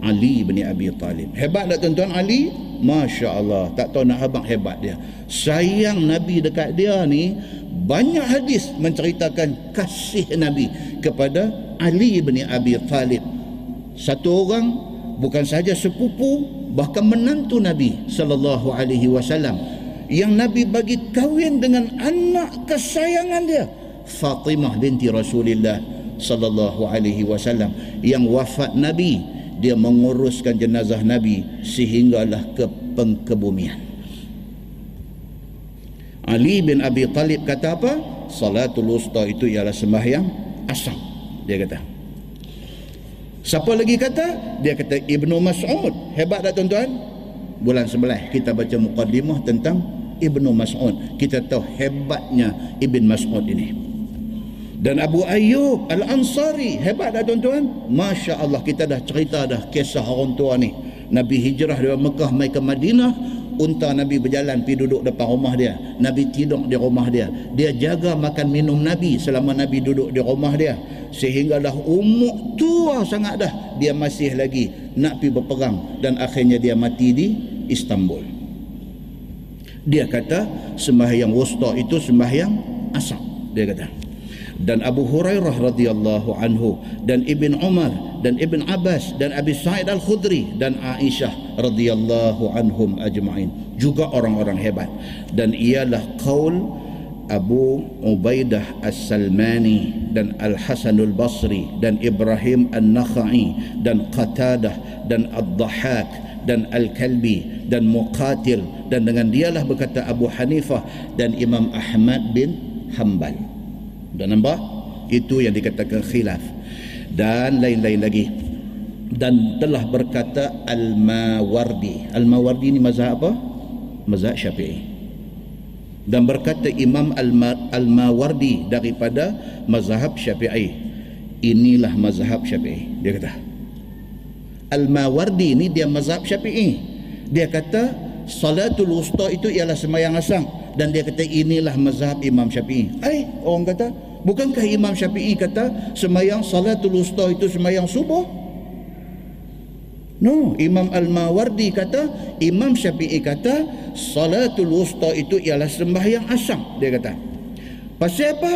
Ali bin Abi Talib. Hebat tak tuan-tuan? Ali? Masya Allah. Tak tahu nak abang hebat dia. Sayang Nabi dekat dia ni banyak hadis menceritakan kasih Nabi kepada Ali bin Abi Talib satu orang bukan saja sepupu bahkan menantu Nabi sallallahu alaihi wasallam yang Nabi bagi kahwin dengan anak kesayangan dia Fatimah binti Rasulullah sallallahu alaihi wasallam. Yang wafat Nabi dia menguruskan jenazah Nabi sehinggalah ke pengkebumian Ali bin Abi Talib kata apa salatul usta itu ialah sembahyang asam dia kata Siapa lagi kata? Dia kata Ibnu Mas'ud. Hebat tak tuan-tuan? Bulan sebelah kita baca mukaddimah tentang Ibnu Mas'ud. Kita tahu hebatnya Ibn Mas'ud ini. Dan Abu Ayyub Al-Ansari. Hebat tak tuan-tuan? Masya Allah kita dah cerita dah kisah orang tua ni. Nabi hijrah dari Mekah mai ke Madinah unta Nabi berjalan pergi duduk depan rumah dia. Nabi tidur di rumah dia. Dia jaga makan minum Nabi selama Nabi duduk di rumah dia. Sehinggalah umur tua sangat dah dia masih lagi nak pergi berperang. Dan akhirnya dia mati di Istanbul. Dia kata sembahyang wusta itu sembahyang asam dia kata dan Abu Hurairah radhiyallahu anhu dan Ibn Umar dan Ibn Abbas dan Abi Sa'id Al-Khudri dan Aisyah radhiyallahu anhum ajma'in. Juga orang-orang hebat. Dan ialah qaul Abu Ubaidah As-Salmani dan Al-Hasanul Basri dan Ibrahim An-Nakhai dan Qatadah dan Ad-Dhahak dan Al-Kalbi dan Muqatil. Dan dengan dialah berkata Abu Hanifah dan Imam Ahmad bin Hanbal dan nampak? Itu yang dikatakan khilaf. Dan lain-lain lagi. Dan telah berkata Al-Mawardi. Al-Mawardi ni mazhab apa? mazhab syafi'i. Dan berkata Imam Al-Mawardi daripada mazhab syafi'i. Inilah mazhab syafi'i. Dia kata Al-Mawardi ni dia mazhab Syafi'i. Dia kata salatul wusta itu ialah sembahyang asam dan dia kata inilah mazhab Imam Syafi'i. Eh, orang kata, bukankah Imam Syafi'i kata sembahyang salatul wusta itu sembahyang subuh? No, Imam Al-Mawardi kata, Imam Syafi'i kata salatul wusta itu ialah sembahyang asam, dia kata. Pasal apa?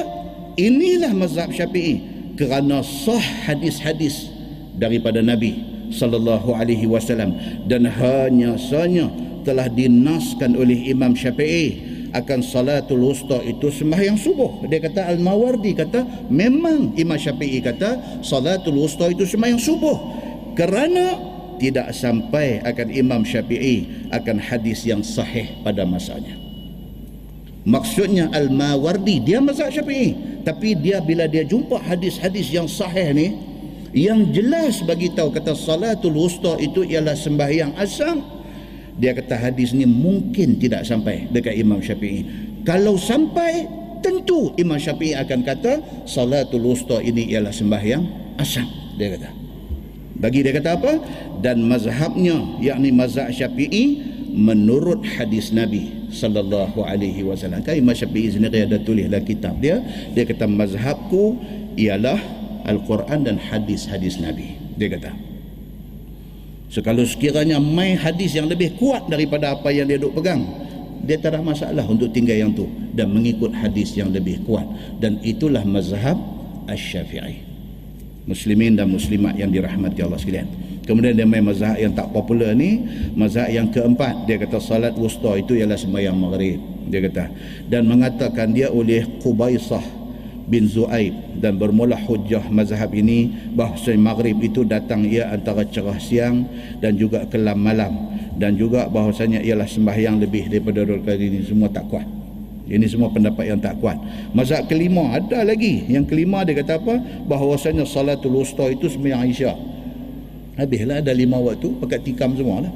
Inilah mazhab Syafi'i kerana sah hadis-hadis daripada Nabi sallallahu alaihi wasallam dan hanya saja telah dinaskan oleh Imam Syafi'i akan salatul wusta itu sembahyang subuh. Dia kata Al-Mawardi kata memang Imam Syafi'i kata salatul wusta itu sembahyang subuh. Kerana tidak sampai akan Imam Syafi'i akan hadis yang sahih pada masanya. Maksudnya Al-Mawardi dia mazhab Syafi'i tapi dia bila dia jumpa hadis-hadis yang sahih ni yang jelas bagi tahu kata salatul wusta itu ialah sembahyang asam dia kata hadis ni mungkin tidak sampai dekat Imam Syafi'i kalau sampai tentu Imam Syafi'i akan kata salatul wusta ini ialah sembahyang asam dia kata bagi dia kata apa dan mazhabnya yakni mazhab Syafi'i menurut hadis Nabi sallallahu alaihi wasallam kan Imam Syafi'i sendiri ada tulis dalam kitab dia dia kata mazhabku ialah Al-Quran dan hadis-hadis Nabi. Dia kata. So kalau sekiranya main hadis yang lebih kuat daripada apa yang dia duk pegang, dia tak ada masalah untuk tinggal yang tu dan mengikut hadis yang lebih kuat. Dan itulah mazhab Asy-Syafi'i. Muslimin dan muslimat yang dirahmati Allah sekalian. Kemudian dia main mazhab yang tak popular ni, mazhab yang keempat, dia kata salat wusta itu ialah sembahyang maghrib. Dia kata dan mengatakan dia oleh Qubaisah bin Zuaib dan bermula hujah mazhab ini bahawa maghrib itu datang ia antara cerah siang dan juga kelam malam. Dan juga bahawasanya ialah sembahyang lebih daripada dua kali ini. Semua tak kuat. Ini semua pendapat yang tak kuat. Mazhab kelima ada lagi. Yang kelima dia kata apa? Bahawasanya salatul wusta itu sembahyang isyak habislah ada lima waktu pakat tikam semua lah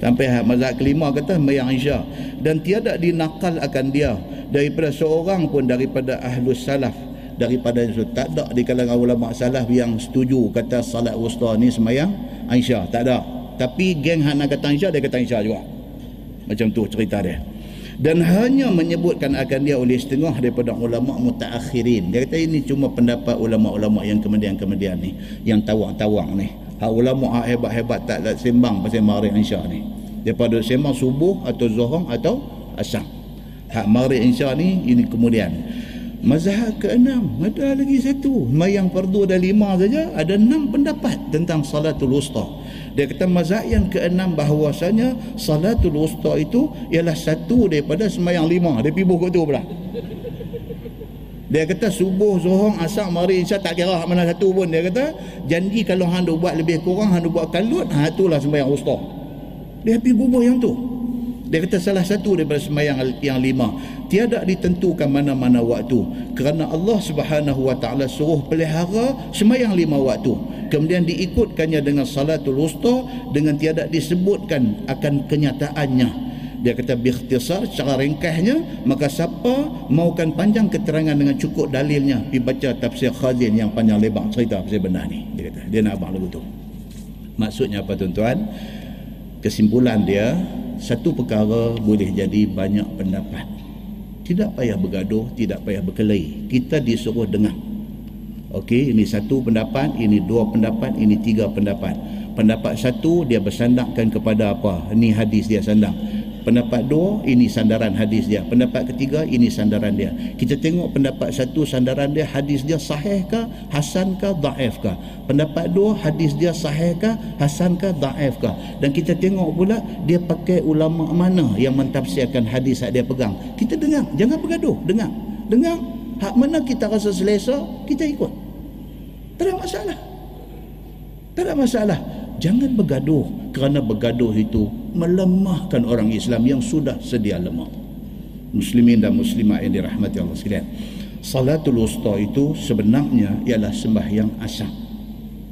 sampai mazhab kelima kata sembahyang isyak dan tiada dinakal akan dia daripada seorang pun daripada ahlus salaf. Daripada itu tak ada di kalangan ulama salaf yang setuju kata salat wusta ni semayang Aisyah. Tak ada. Tapi geng hana kata Aisyah dia kata Aisyah juga. Macam tu cerita dia. Dan hanya menyebutkan akan dia oleh setengah daripada ulama mutaakhirin. Dia kata ini cuma pendapat ulama-ulama yang kemudian-kemudian ni yang tawang-tawang ni hak ulama hebat-hebat tak ada sembang pasal Maghrib Aisyah ni. Daripada sembang subuh atau zuhur atau asar. Hak maghrib insya ni ini kemudian. Mazhab keenam ada lagi satu. Mayang fardu ada lima saja ada enam pendapat tentang salatul wusta. Dia kata mazhab yang keenam bahawasanya salatul wusta itu ialah satu daripada semayang lima. Dia pergi buku tu pula dia kata subuh, zuhur, asar, maghrib, insya tak kira mana satu pun. Dia kata janji kalau hang buat lebih kurang, hang buat kalut, ha itulah sembahyang wusta. Dia pergi bubuh yang tu. Dia kata salah satu daripada sembahyang yang lima. Tiada ditentukan mana-mana waktu. Kerana Allah subhanahu wa ta'ala suruh pelihara sembahyang lima waktu. Kemudian diikutkannya dengan salatul wusta dengan tiada disebutkan akan kenyataannya. Dia kata bikhtisar secara ringkasnya maka siapa maukan panjang keterangan dengan cukup dalilnya pergi baca tafsir Khazin yang panjang lebar cerita pasal benda ni. Dia kata dia nak abang lagu tu. Maksudnya apa tuan-tuan? Kesimpulan dia satu perkara boleh jadi banyak pendapat tidak payah bergaduh tidak payah berkelahi kita disuruh dengar Okey, ini satu pendapat, ini dua pendapat, ini tiga pendapat. Pendapat satu dia bersandangkan kepada apa? Ini hadis dia sandang pendapat dua ini sandaran hadis dia. Pendapat ketiga ini sandaran dia. Kita tengok pendapat satu sandaran dia hadis dia sahih ke hasan ke daif ke? Pendapat dua hadis dia sahih ke hasan ke daif ke? Dan kita tengok pula dia pakai ulama mana yang mentafsirkan hadis yang dia pegang. Kita dengar. Jangan bergaduh. Dengar. Dengar. Hak mana kita rasa selesa kita ikut. Tak ada masalah. Tak ada masalah jangan bergaduh kerana bergaduh itu melemahkan orang Islam yang sudah sedia lemah. Muslimin dan muslimat yang dirahmati Allah sekalian. Salatul Wusta itu sebenarnya ialah sembahyang asam.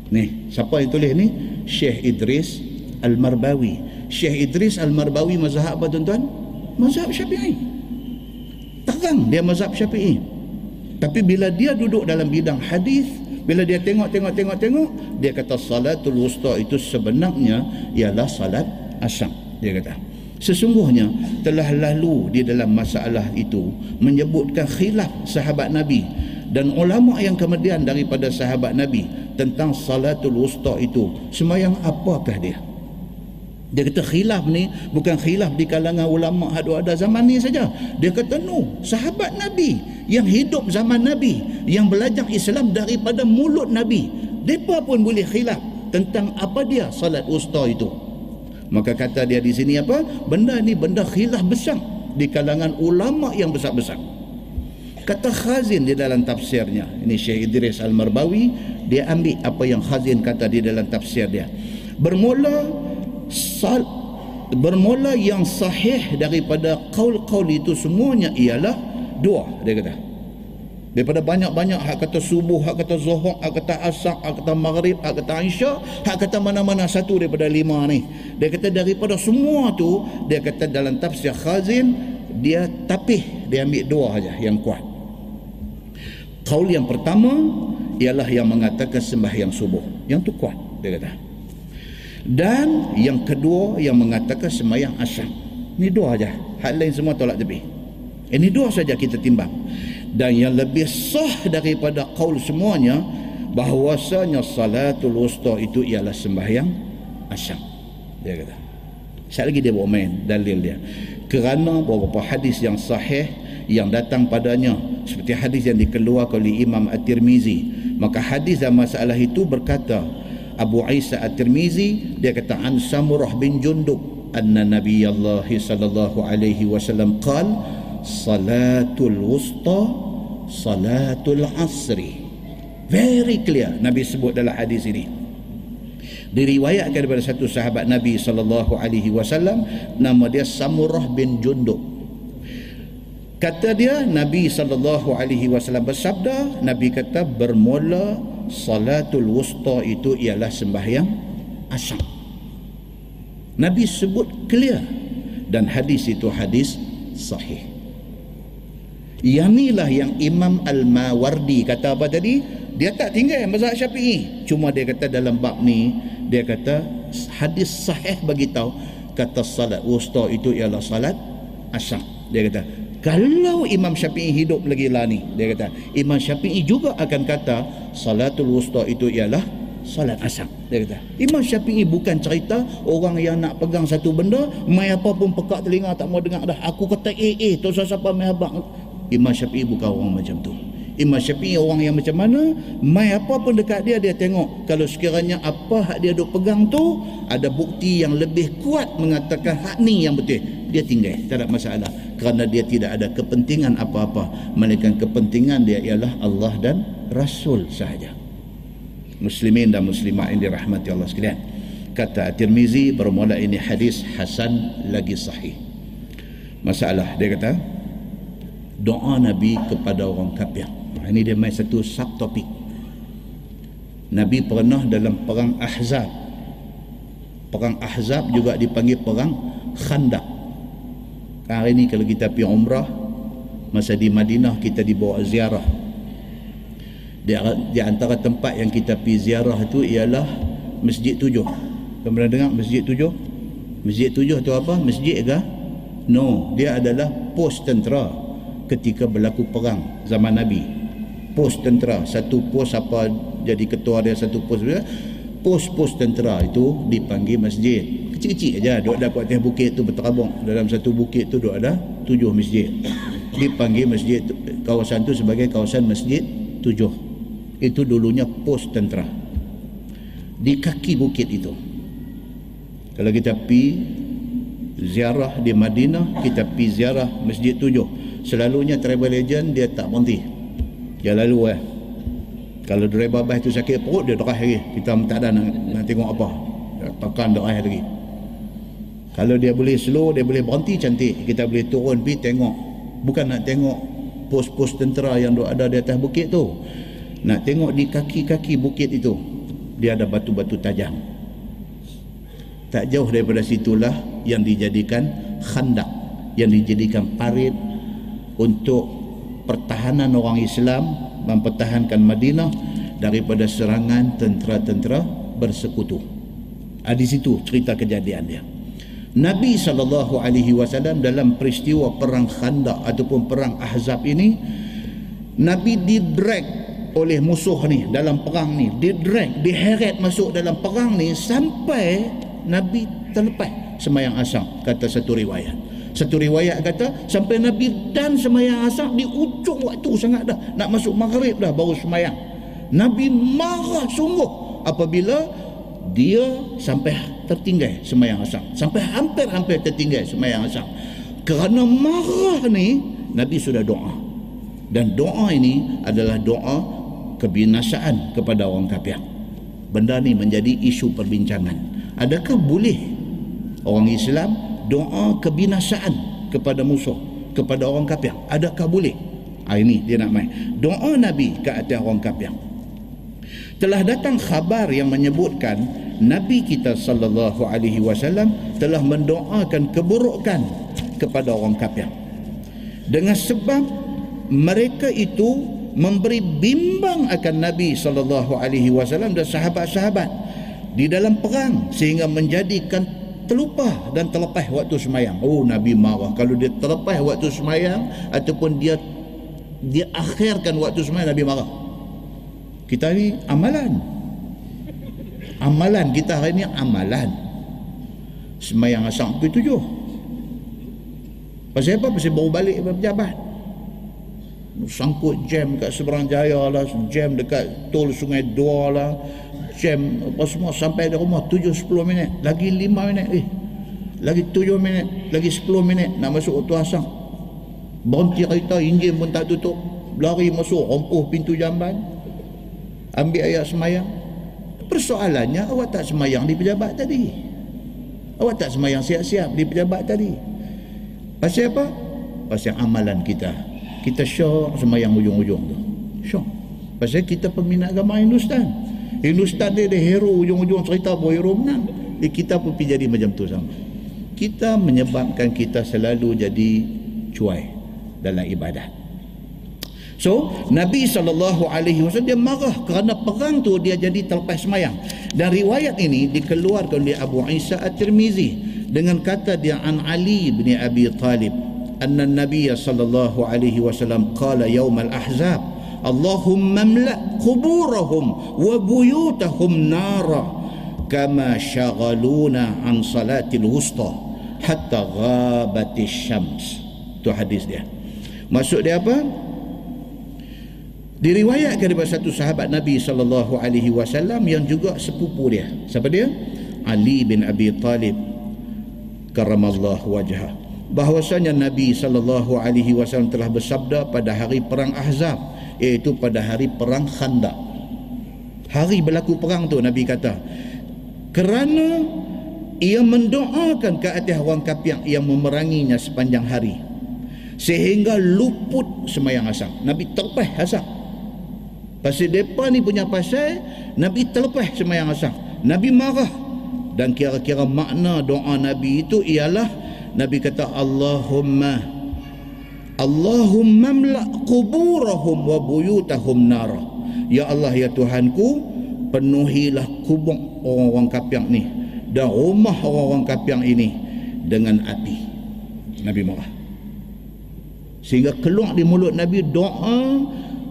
Ni, siapa yang tulis ni? Syekh Idris Al-Marbawi. Syekh Idris Al-Marbawi mazhab apa tuan-tuan? Mazhab Syafi'i. Terang dia mazhab Syafi'i. Tapi bila dia duduk dalam bidang hadis, bila dia tengok tengok tengok tengok dia kata salatul wusta itu sebenarnya ialah salat asyam dia kata sesungguhnya telah lalu di dalam masalah itu menyebutkan khilaf sahabat nabi dan ulama yang kemudian daripada sahabat nabi tentang salatul wusta itu. Semayang apakah dia dia kata khilaf ni bukan khilaf di kalangan ulama hadu ada zaman ni saja. Dia kata no, sahabat Nabi yang hidup zaman Nabi, yang belajar Islam daripada mulut Nabi, depa pun boleh khilaf tentang apa dia salat usta itu. Maka kata dia di sini apa? Benda ni benda khilaf besar di kalangan ulama yang besar-besar. Kata Khazin di dalam tafsirnya, ini Syekh Idris Al-Marbawi, dia ambil apa yang Khazin kata di dalam tafsir dia. Bermula sal bermula yang sahih daripada qaul-qaul itu semuanya ialah dua dia kata. Daripada banyak-banyak hak kata subuh hak kata zuhur hak kata asar hak kata maghrib hak kata isya hak kata mana-mana satu daripada lima ni. Dia kata daripada semua tu dia kata dalam tafsir khazin dia tapih dia ambil dua aja yang kuat. Qaul yang pertama ialah yang mengatakan sembahyang subuh. Yang tu kuat dia kata dan yang kedua yang mengatakan semayang asyam ini dua aja. Hal lain semua tolak tepi ini dua saja kita timbang. Dan yang lebih sah daripada qaul semuanya bahawasanya salatul wusta itu ialah sembahyang asyam dia kata. Sekali lagi dia bawa main dalil dia. Kerana beberapa hadis yang sahih yang datang padanya seperti hadis yang dikeluarkan oleh Imam At-Tirmizi maka hadis dalam masalah itu berkata Abu Isa At-Tirmizi dia kata an Samurah bin Jundub anna Nabi Allah sallallahu alaihi wasallam qal salatul wusta salatul asri. Very clear Nabi sebut dalam hadis ini. Diriwayatkan daripada satu sahabat Nabi sallallahu alaihi wasallam nama dia Samurah bin Jundub kata dia Nabi sallallahu alaihi wasallam bersabda Nabi kata bermula salatul wusta itu ialah sembahyang asyam Nabi sebut clear dan hadis itu hadis sahih. Yang inilah yang Imam Al-Mawardi kata apa tadi? Dia tak tinggal mazhab syafi'i. Cuma dia kata dalam bab ni dia kata hadis sahih bagi tahu kata salat wusta itu ialah salat asyam dia kata kalau Imam Syafi'i hidup lagi lah ni dia kata Imam Syafi'i juga akan kata salatul wusta itu ialah salat asam dia kata Imam Syafi'i bukan cerita orang yang nak pegang satu benda mai apa pun pekak telinga tak mau dengar dah. Aku kata eh eh tu siapa mai abang Imam Syafi'i bukan orang macam tu. Imam Syafi'i orang yang macam mana mai apa pun dekat dia dia tengok. Kalau sekiranya apa hak dia duk pegang tu ada bukti yang lebih kuat mengatakan hak ni yang betul dia tinggal. Tak ada masalah. Kerana dia tidak ada kepentingan apa-apa melainkan kepentingan dia ialah Allah dan Rasul sahaja. Muslimin dan muslimat yang dirahmati Allah sekalian. Kata At-Tirmizi bermula ini hadis hasan lagi sahih. Masalah dia kata doa Nabi kepada orang kafir. Ini dia main satu subtopik. Nabi pernah dalam perang Ahzab. Perang Ahzab juga dipanggil perang Khandaq hari ni kalau kita pergi umrah masa di Madinah kita dibawa ziarah. Di, di antara tempat yang kita pergi ziarah itu ialah Masjid Tujuh. Kamu pernah dengar Masjid Tujuh? Masjid Tujuh itu apa? Masjid ke? No, dia adalah pos tentera ketika berlaku perang zaman Nabi. Pos tentera satu pos apa jadi ketua dia satu pos pos-pos tentera itu dipanggil masjid kecil-kecil aja. Duk ada kat atas bukit tu berterabung dalam satu bukit tu duk ada tujuh masjid. Dipanggil masjid kawasan tu sebagai kawasan masjid tujuh. Itu dulunya pos tentera. Di kaki bukit itu. Kalau kita pi ziarah di Madinah kita pi ziarah masjid tujuh. Selalunya travel agent dia tak berhenti. Dia lalu eh. Kalau driver bas tu sakit perut dia derah lagi. Kita tak ada nak, nak tengok apa. Tekan derah lagi kalau dia boleh slow dia boleh berhenti cantik kita boleh turun pergi tengok bukan nak tengok pos-pos tentera yang ada di atas bukit tu nak tengok di kaki-kaki bukit itu dia ada batu-batu tajam tak jauh daripada situlah yang dijadikan khandak yang dijadikan parit untuk pertahanan orang Islam mempertahankan Madinah daripada serangan tentera-tentera bersekutu. Ha, di situ cerita kejadian dia. Nabi SAW dalam peristiwa perang khandak ataupun perang ahzab ini Nabi didrag oleh musuh ni dalam perang ni. Didrag, diheret masuk dalam perang ni sampai Nabi terlepas semayang asam kata satu riwayat. Satu riwayat kata sampai Nabi dan semayang asam di ujung waktu sangat dah. Nak masuk maghrib dah baru semayang. Nabi marah sungguh apabila dia sampai tertinggal semayang asam sampai hampir-hampir tertinggal semayang asam kerana marah ni Nabi sudah doa. Dan doa ini adalah doa kebinasaan kepada orang kafir. Benda ni menjadi isu perbincangan. Adakah boleh orang Islam doa kebinasaan kepada musuh kepada orang kafir? Adakah boleh? Ha, ini dia nak main. Doa Nabi ke atas orang kafir? Telah datang khabar yang menyebutkan Nabi kita sallallahu alaihi wasallam telah mendoakan keburukan kepada orang kafir. Dengan sebab mereka itu memberi bimbang akan Nabi sallallahu alaihi wasallam dan sahabat-sahabat di dalam perang sehingga menjadikan terlupa dan terlepas waktu semayang. Oh Nabi marah kalau dia terlepas waktu semayang ataupun dia dia akhirkan waktu semayang Nabi marah. Kita ni amalan amalan kita hari ini amalan. Semayang asam pukul tujuh. Pasal apa? pasal baru balik dari pejabat. Sangkut jam kat seberang jaya lah jam dekat tol sungai dua lah. Jam apa semua sampai di rumah tujuh sepuluh minit. Lagi lima minit eh. Lagi tujuh minit lagi sepuluh minit nak masuk waktu asam. Berhenti kereta enjin pun tak tutup. Lari masuk rompuh pintu jamban. Ambil ayat semayang Persoalannya awak tak semayang di pejabat tadi. Awak tak semayang siap-siap di pejabat tadi. Pasal apa? Pasal amalan kita. Kita syok semayang ujung-ujung tu. Syok. Pasal kita peminat agama Hindustan. Hindustan dia ada hero ujung-ujung cerita bahawa hero menang. Jadi kita pun pergi jadi macam tu sama. Kita menyebabkan kita selalu jadi cuai dalam ibadat. So Nabi SAW dia marah kerana perang tu dia jadi terlepas semayang. Dan riwayat ini dikeluarkan oleh Abu Isa At-Tirmizi dengan kata dia an Ali bin Abi Talib anna Nabi sallallahu alaihi wasallam qala yaum al-ahzab Allahumma mla' quburahum wa buyutahum nara kama shaghaluna an salatil wusta hatta ghabatis syams. Tu hadis dia. Maksud dia apa? Diriwayatkan daripada satu sahabat Nabi sallallahu alaihi wasallam yang juga sepupu dia. Siapa dia? Ali bin Abi Talib karamallahu wajhah. Bahwasanya Nabi sallallahu alaihi wasallam telah bersabda pada hari perang Ahzab iaitu pada hari perang Khandaq. Hari berlaku perang tu Nabi kata kerana ia mendoakan ke atas orang kafir yang memeranginya sepanjang hari sehingga luput semayang asam. Nabi terpeh asam Pasal mereka ni punya pasal Nabi terlepas semayang asam Nabi marah. Dan kira-kira makna doa Nabi itu ialah Nabi kata Allahumma Allahumma mla' kuburahum wa buyutahum nara. Ya Allah ya Tuhanku penuhilah kubur orang-orang kapiang ni dan rumah orang-orang kapiang ini dengan api. Nabi marah. Sehingga keluar di mulut Nabi doa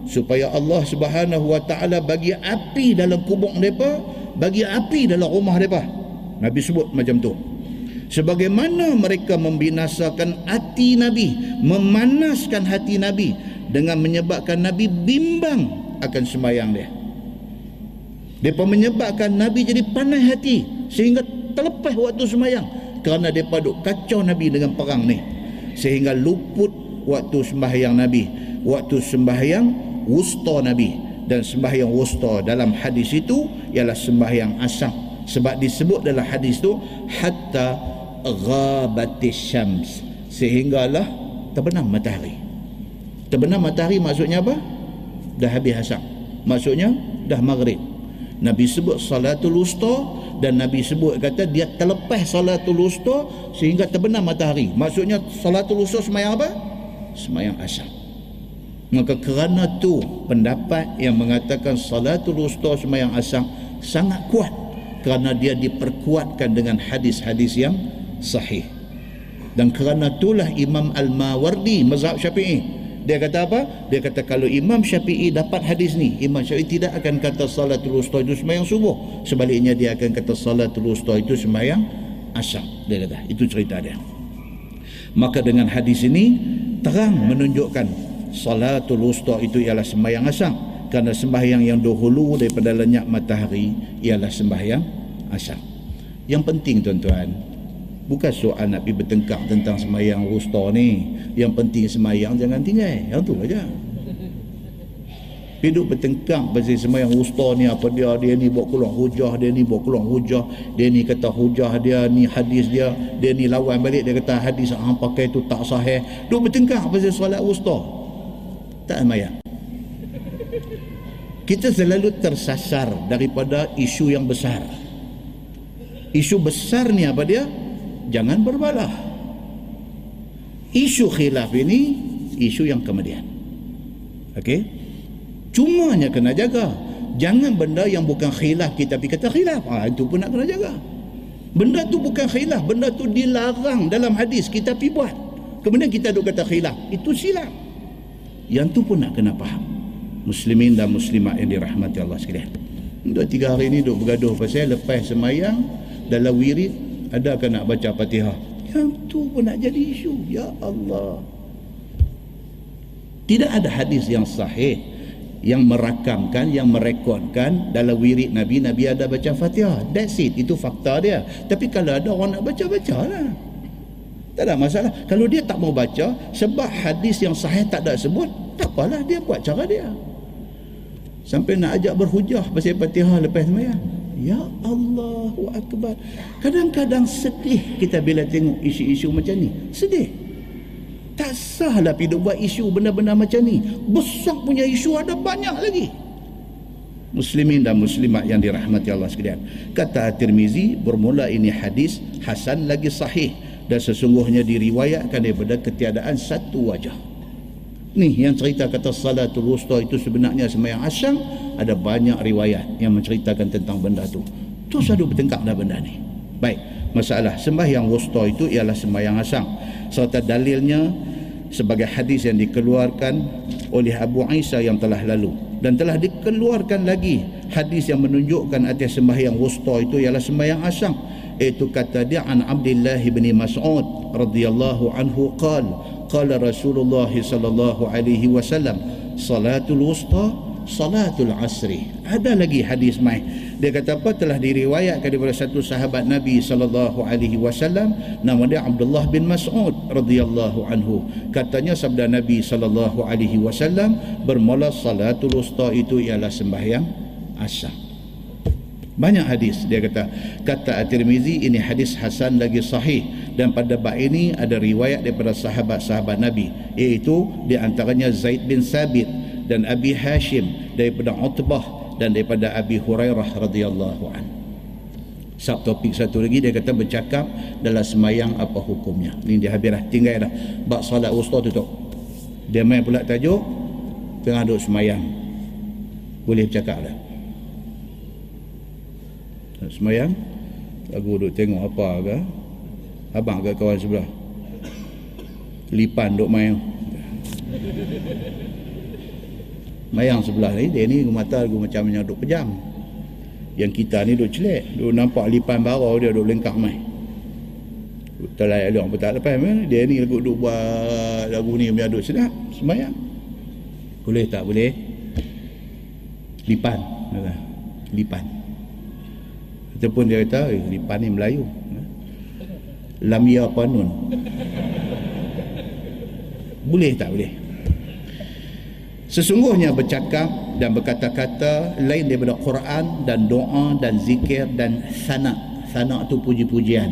supaya Allah Subhanahu wa taala bagi api dalam kubur mereka bagi api dalam rumah mereka. Nabi sebut macam tu. Sebagaimana mereka membinasakan hati Nabi memanaskan hati Nabi dengan menyebabkan Nabi bimbang akan sembahyang dia. Mereka menyebabkan Nabi jadi panas hati sehingga terlepas waktu sembahyang kerana mereka duk kacau Nabi dengan perang ni. Sehingga luput waktu sembahyang Nabi. Waktu sembahyang wusta Nabi. Dan sembahyang wusta dalam hadis itu ialah sembahyang asam. Sebab disebut dalam hadis itu hatta ghabatis syams. Sehinggalah terbenam matahari. Terbenam matahari maksudnya apa? Dah habis asam. Maksudnya dah maghrib. Nabi sebut salatul wusta dan Nabi sebut kata dia terlepas salatul wusta sehingga terbenam matahari. Maksudnya salatul wusta semayang apa? Semayang asam maka kerana tu pendapat yang mengatakan salatul wusta sembahyang asam sangat kuat kerana dia diperkuatkan dengan hadis-hadis yang sahih dan kerana itulah Imam Al-Mawardi mazhab Syafi'i dia kata apa? Dia kata kalau Imam Syafi'i dapat hadis ni, Imam Syafi'i tidak akan kata salatul wusta itu sembahyang subuh. Sebaliknya dia akan kata salatul wusta itu sembahyang asam. Dia kata, itu cerita dia. Maka dengan hadis ini terang menunjukkan salatul wusta itu ialah sembahyang asam kerana sembahyang yang dahulu daripada lenyap matahari ialah sembahyang asam. Yang penting tuan-tuan, bukan soal nak pergi bertengkar tentang sembahyang wusta ni. Yang penting sembahyang jangan tinggal. Yang tu aja. Hidup bertengkar pasal sembahyang wusta ni apa dia dia ni buat keluar hujah dia ni buat keluar hujah dia ni kata hujah dia ni hadis dia dia ni lawan balik dia kata hadis hang pakai tu tak sahih duk bertengkar pasal solat wusta tak sembahyang kita selalu tersasar daripada isu yang besar. Isu besar ni apa dia? Jangan berbalah. Isu khilaf ini isu yang kemudian. Okey? Cumanya kena jaga. Jangan benda yang bukan khilaf kita pergi kata khilaf ha, itu pun nak kena jaga. Benda tu bukan khilaf benda tu dilarang dalam hadis kita pergi buat. Kemudian kita duk kata khilaf itu silap yang tu pun nak kena faham. Muslimin dan muslimat yang dirahmati Allah sekalian. Dua tiga hari ni duk bergaduh pasal lepas semayang dalam wirid ada kan nak baca fatihah? Yang tu pun nak jadi isu. Ya Allah. Tidak ada hadis yang sahih yang merakamkan yang merekodkan dalam wirid Nabi Nabi ada baca Fatihah. That's it. Itu fakta dia. Tapi kalau ada orang nak baca baca lah tak ada masalah. Kalau dia tak mau baca sebab hadis yang sahih tak ada sebut tak apalah dia buat cara dia. Sampai nak ajak berhujah pasal Fatihah lepas sembahyang Ya Allahu Akbar. Kadang-kadang sedih kita bila tengok isu-isu macam ni. Sedih. Tak sahlah pergi buat isu benda-benda macam ni. Besar punya isu ada banyak lagi. Muslimin dan muslimat yang dirahmati Allah sekalian. Kata At-Tirmizi, bermula ini hadis hasan lagi sahih dan sesungguhnya diriwayatkan daripada ketiadaan satu wajah. Ni yang cerita kata salatul wusta itu sebenarnya semayang asyam ada banyak riwayat yang menceritakan tentang benda tu. Tu sadu bertengkar dah benda ni. Baik, masalah sembahyang wusta itu ialah sembahyang asam serta dalilnya sebagai hadis yang dikeluarkan oleh Abu Isa yang telah lalu dan telah dikeluarkan lagi hadis yang menunjukkan atas sembahyang wusta itu ialah sembahyang asam itu kata dia an Abdullah bin Mas'ud radhiyallahu anhu qal qala Rasulullah sallallahu alaihi wasallam salatul wusta salatul asri. Ada lagi hadis mai. Dia kata apa? Telah diriwayatkan daripada satu sahabat Nabi sallallahu alaihi wasallam nama dia Abdullah bin Mas'ud radhiyallahu anhu. Katanya sabda Nabi sallallahu alaihi wasallam bermula salatul usta itu ialah sembahyang asar banyak hadis dia kata kata At-Tirmizi ini hadis hasan lagi sahih dan pada bab ini ada riwayat daripada sahabat-sahabat Nabi iaitu di antaranya Zaid bin Sabit dan Abi Hashim daripada Utbah dan daripada Abi Hurairah radhiyallahu an. Subtopik satu lagi dia kata bercakap dalam semayang apa hukumnya. Ini dia habis dah tinggal dah. Bab solat wusta tutup. Dia main pula tajuk tengah duduk semayang. Boleh bercakap dah. Semayang Aku duduk tengok apa ke Abang ke kawan sebelah. Lipan duduk main mayang sebelah ni dia ni mata aku macam yang duk pejam. Yang kita ni duk celek duk nampak lipan barau dia duk lengkap mai. Terlalu ada orang tak lepas dia ni lagu duk buat lagu ni biar duk sedap semayang. Boleh tak boleh? Lipan lipan ataupun dia kata eh, ni Melayu lamia panun boleh tak boleh Sesungguhnya bercakap dan berkata-kata lain daripada Quran dan doa dan zikir dan sana. Sana itu puji-pujian.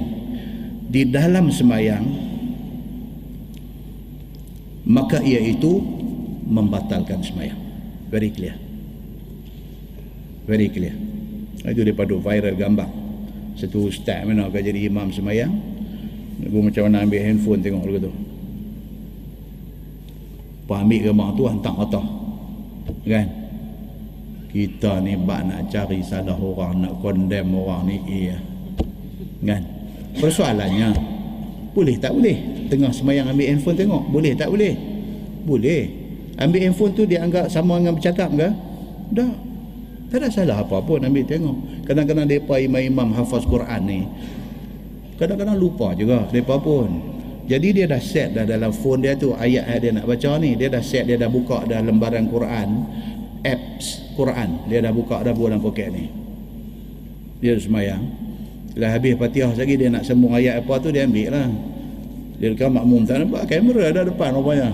Di dalam semayang, maka ia itu membatalkan semayang. Very clear. Very clear. Itu daripada viral gambar. Satu ustaz mana akan jadi imam semayang. Aku macam mana ambil handphone tengok dulu tu. Lepas ambil gambar tu hantar atas. Kan? Kita ni bak nak cari salah orang, nak condemn orang ni. Iya. Kan? Persoalannya, boleh tak boleh? Tengah semayang ambil handphone tengok. Boleh tak boleh? Boleh. Ambil handphone tu dia anggap sama dengan bercakap ke? Tak. Tak ada salah apa pun ambil tengok. Kadang-kadang mereka imam-imam hafaz Quran ni. Kadang-kadang lupa juga mereka pun. Jadi dia dah set dah dalam phone dia tu ayat yang dia nak baca ni. Dia dah set, dia dah buka dah lembaran Quran. Apps Quran. Dia dah buka dah dalam poket ni. Dia semayang. Bila habis patihah lagi dia nak sambung ayat apa tu dia ambil lah. Dia dekat makmum tak nampak kamera ada depan rupanya.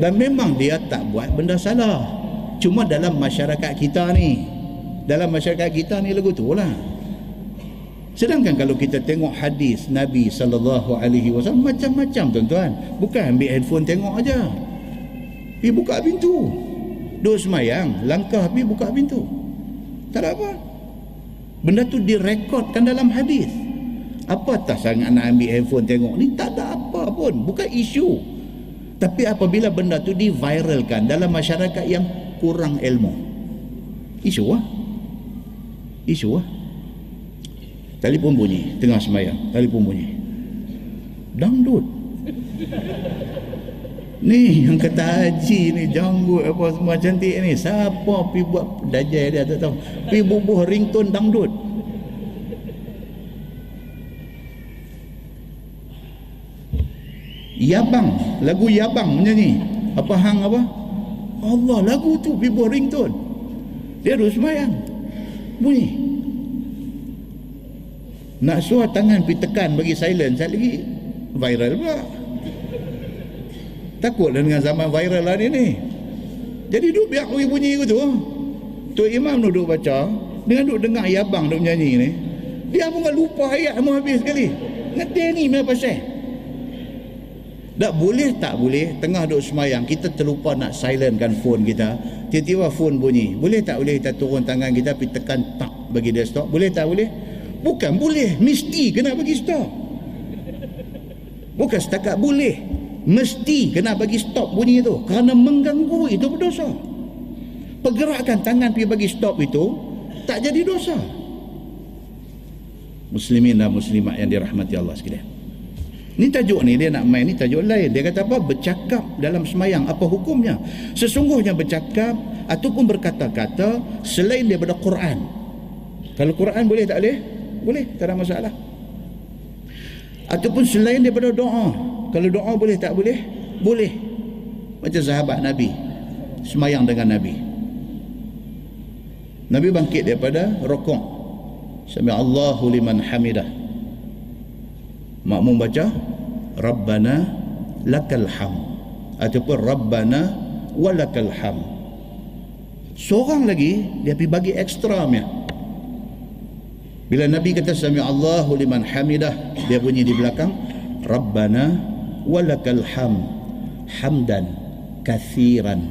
Dan memang dia tak buat benda salah. Cuma dalam masyarakat kita ni. Dalam masyarakat kita ni lagu tu lah. Sedangkan kalau kita tengok hadis Nabi sallallahu alaihi wasallam macam-macam tuan-tuan. Bukan ambil handphone tengok aja. Pi buka pintu. Duk semayang, langkah pi buka pintu. Tak ada apa. Benda tu direkodkan dalam hadis. Apa tak sangat nak ambil handphone tengok ni tak ada apa pun, bukan isu. Tapi apabila benda tu diviralkan dalam masyarakat yang kurang ilmu. Isu ah. Isu ah. Telefon bunyi tengah semayang. Telefon bunyi. Dangdut. Ni yang kata haji ni janggut apa semua cantik ni. Siapa pi buat dajal dia tak tahu. Pi bubuh ringtone dangdut. Yabang, lagu Yabang menyanyi. Apa hang apa? Allah lagu tu pi bubuh ringtone. Dia terus semayang. Bunyi. Nak suruh tangan pergi tekan bagi silent sekali lagi viral pula. Takutlah dengan zaman viral lah ni ni. Jadi duduk biar bunyi bunyi tu. Tu imam duduk baca. Dengan duduk dengar ayabang duduk menyanyi ni dia pun lupa ayat mau habis sekali. Ngerti ni apa pasal tak boleh tak boleh tengah duduk semayang kita terlupa nak silentkan phone kita tiba-tiba phone bunyi boleh tak boleh kita turun tangan kita pergi tekan tak bagi dia stop boleh tak boleh Bukan boleh, mesti kena bagi stop. Bukan setakat boleh, mesti kena bagi stop bunyi itu. Kerana mengganggu itu berdosa. Pergerakan tangan pergi bagi stop itu tak jadi dosa. Muslimin dan muslimat yang dirahmati Allah sekalian. Ini tajuk ni dia nak main ni tajuk lain. Dia kata apa? Bercakap dalam semayang. Apa hukumnya? Sesungguhnya bercakap ataupun berkata-kata selain daripada Quran. Kalau Quran boleh tak boleh? boleh tak ada masalah ataupun selain daripada doa kalau doa boleh tak boleh boleh macam sahabat Nabi semayang dengan Nabi Nabi bangkit daripada rokok sambil Allahu liman hamidah makmum baca Rabbana lakal ham ataupun Rabbana walakal ham seorang lagi dia pergi bagi ekstra punya bila Nabi kata sami Allahu liman hamidah, dia bunyi di belakang, Rabbana walakal ham hamdan kathiran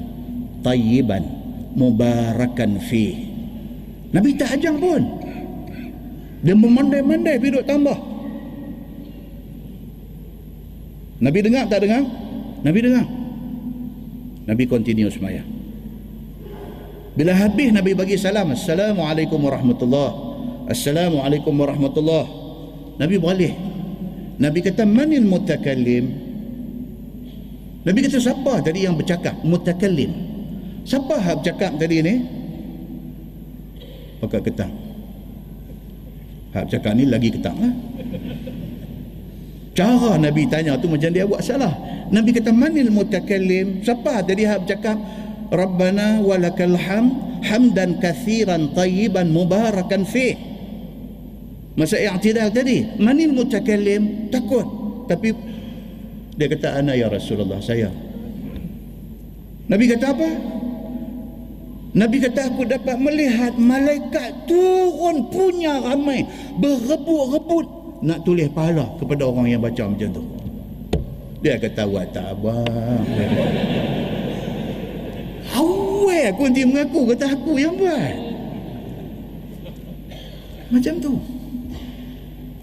tayyiban mubarakan fi. Nabi tak ajang pun. Dia memandai-mandai duduk tambah. Nabi dengar tak dengar? Nabi dengar. Nabi continue semaya. Bila habis Nabi bagi salam, Assalamualaikum warahmatullahi Assalamualaikum warahmatullahi Nabi beralih Nabi kata manil mutakallim? Nabi kata siapa tadi yang bercakap? Mutakallim. Siapa yang bercakap tadi ni? Pakai ketang. Hak cakap ni lagi ketang lah Cara Nabi tanya tu macam dia buat salah Nabi kata manil mutakallim Siapa tadi hak bercakap Rabbana walakal ham Hamdan kathiran tayyiban mubarakan fih Masa i'tidal tadi, manil mutakallim takut. Tapi dia kata ana ya Rasulullah saya. Nabi kata apa? Nabi kata aku dapat melihat malaikat turun punya ramai berebut-rebut nak tulis pahala kepada orang yang baca macam tu. Dia kata buat tak abang. Hawe aku nanti mengaku kata aku yang buat. Macam tu.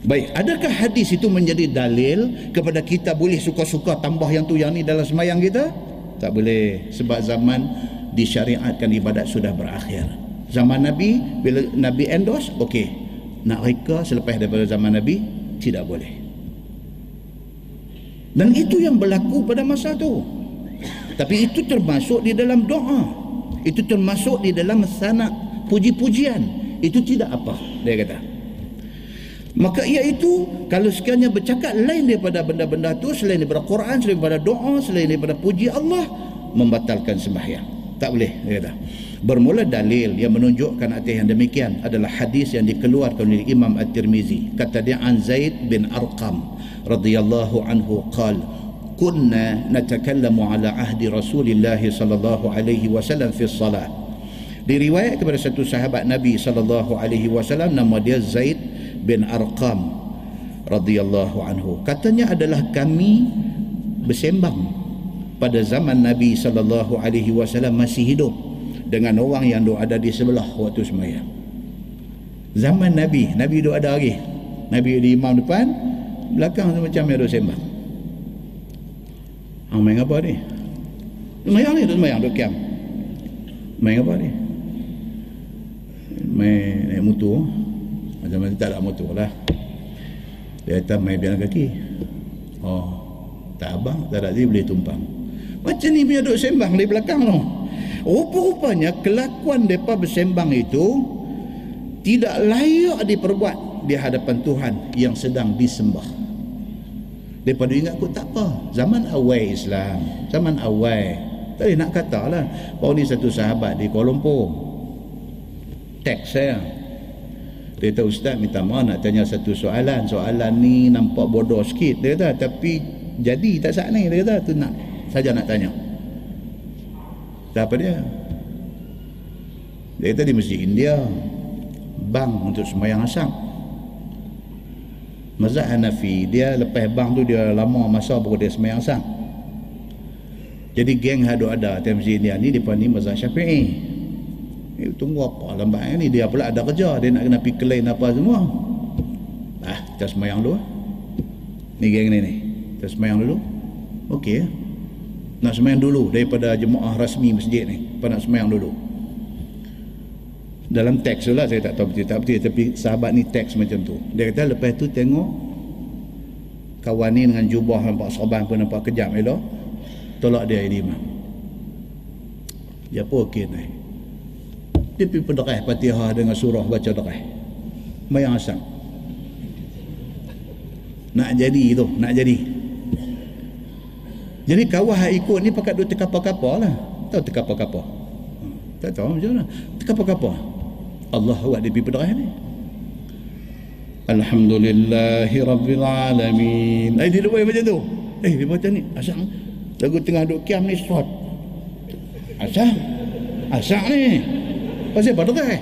Baik, adakah hadis itu menjadi dalil kepada kita boleh suka-suka tambah yang tu yang ni dalam semayang kita? Tak boleh sebab zaman disyariatkan ibadat sudah berakhir. Zaman Nabi bila Nabi endorse, okey. Nak reka selepas daripada zaman Nabi tidak boleh. Dan itu yang berlaku pada masa tu. Tapi itu termasuk di dalam doa. Itu termasuk di dalam sana puji-pujian. Itu tidak apa, dia kata. Maka iaitu kalau sekiranya bercakap lain daripada benda-benda tu selain daripada Quran, selain daripada doa, selain daripada puji Allah membatalkan sembahyang. Tak boleh dia kata. Bermula dalil yang menunjukkan atas yang demikian adalah hadis yang dikeluarkan oleh Imam At-Tirmizi. Kata dia an Zaid bin Arqam radhiyallahu anhu qal kunna natakallamu ala ahdi Rasulillah sallallahu alaihi wasallam fi salat. Diriwayat kepada satu sahabat Nabi sallallahu alaihi wasallam nama dia Zaid bin Arqam radhiyallahu anhu katanya adalah kami bersembang pada zaman Nabi sallallahu alaihi wasallam masih hidup dengan orang yang duk ada di sebelah waktu sembahyang zaman Nabi Nabi duk ada lagi. Nabi di imam depan belakang macam yang duk sembang. Ah main apa ni? Sembahyang ni duk sembahyang duk kiam. Main apa ni? Main naik motor. Macam-macam tak ada motor lah. Dia kata main biar kaki. Oh tak abang tak ada dia boleh tumpang. Macam ni punya duduk sembang di belakang tu rupa-rupanya kelakuan mereka bersembang itu tidak layak diperbuat di hadapan Tuhan yang sedang disembah. Daripada ingat aku tak apa. Zaman awal Islam zaman awal. Tadi nak kata lah bahawa ni satu sahabat di Kuala Lumpur. Teks saya. Dia kata ustaz minta maaf nak tanya satu soalan. Soalan ni nampak bodoh sikit dia kata. Tapi jadi tak saat ni dia kata. Tu nak saja nak tanya apa dia? Dia kata di masjid India bang untuk sembahyang asam. Mazhab Hanafi dia lepas bang tu dia lama masa baru dia sembahyang asam. Jadi geng hadu ada di masjid India ni depan ni mazhab Syafi'i. Eh, tunggu apa lambat ni? Dia pula ada kerja dia nak kena pergi claim apa semua. Ah kita semayang dulu. Ni geng ni ni. Kita semayang dulu. Okey nak semayang dulu daripada jemaah rasmi masjid ni. Apa nak semayang dulu? Dalam teks tu lah saya tak tahu betul tak betul tapi sahabat ni teks macam tu. Dia kata lepas tu tengok kawan ni dengan jubah nampak sorban pun nampak kejam elok tolak dia ini imam. Dia pun okey naik dia pergi penderah Fatihah dengan surah baca derah mayang asam. Nak jadi itu nak jadi jadi kawah ikut ni pakat duk tekapa-kapa lah. Tahu tekapa-kapa tak tahu macam mana. Tekapa-kapa Allah buat dia pergi penderah ni. Alhamdulillahi Rabbil Alamin. Eh dia buat macam tu. Eh dia baca ni. Asam lagu tengah duk kiam ni suat asam asam ni? Pasal eh?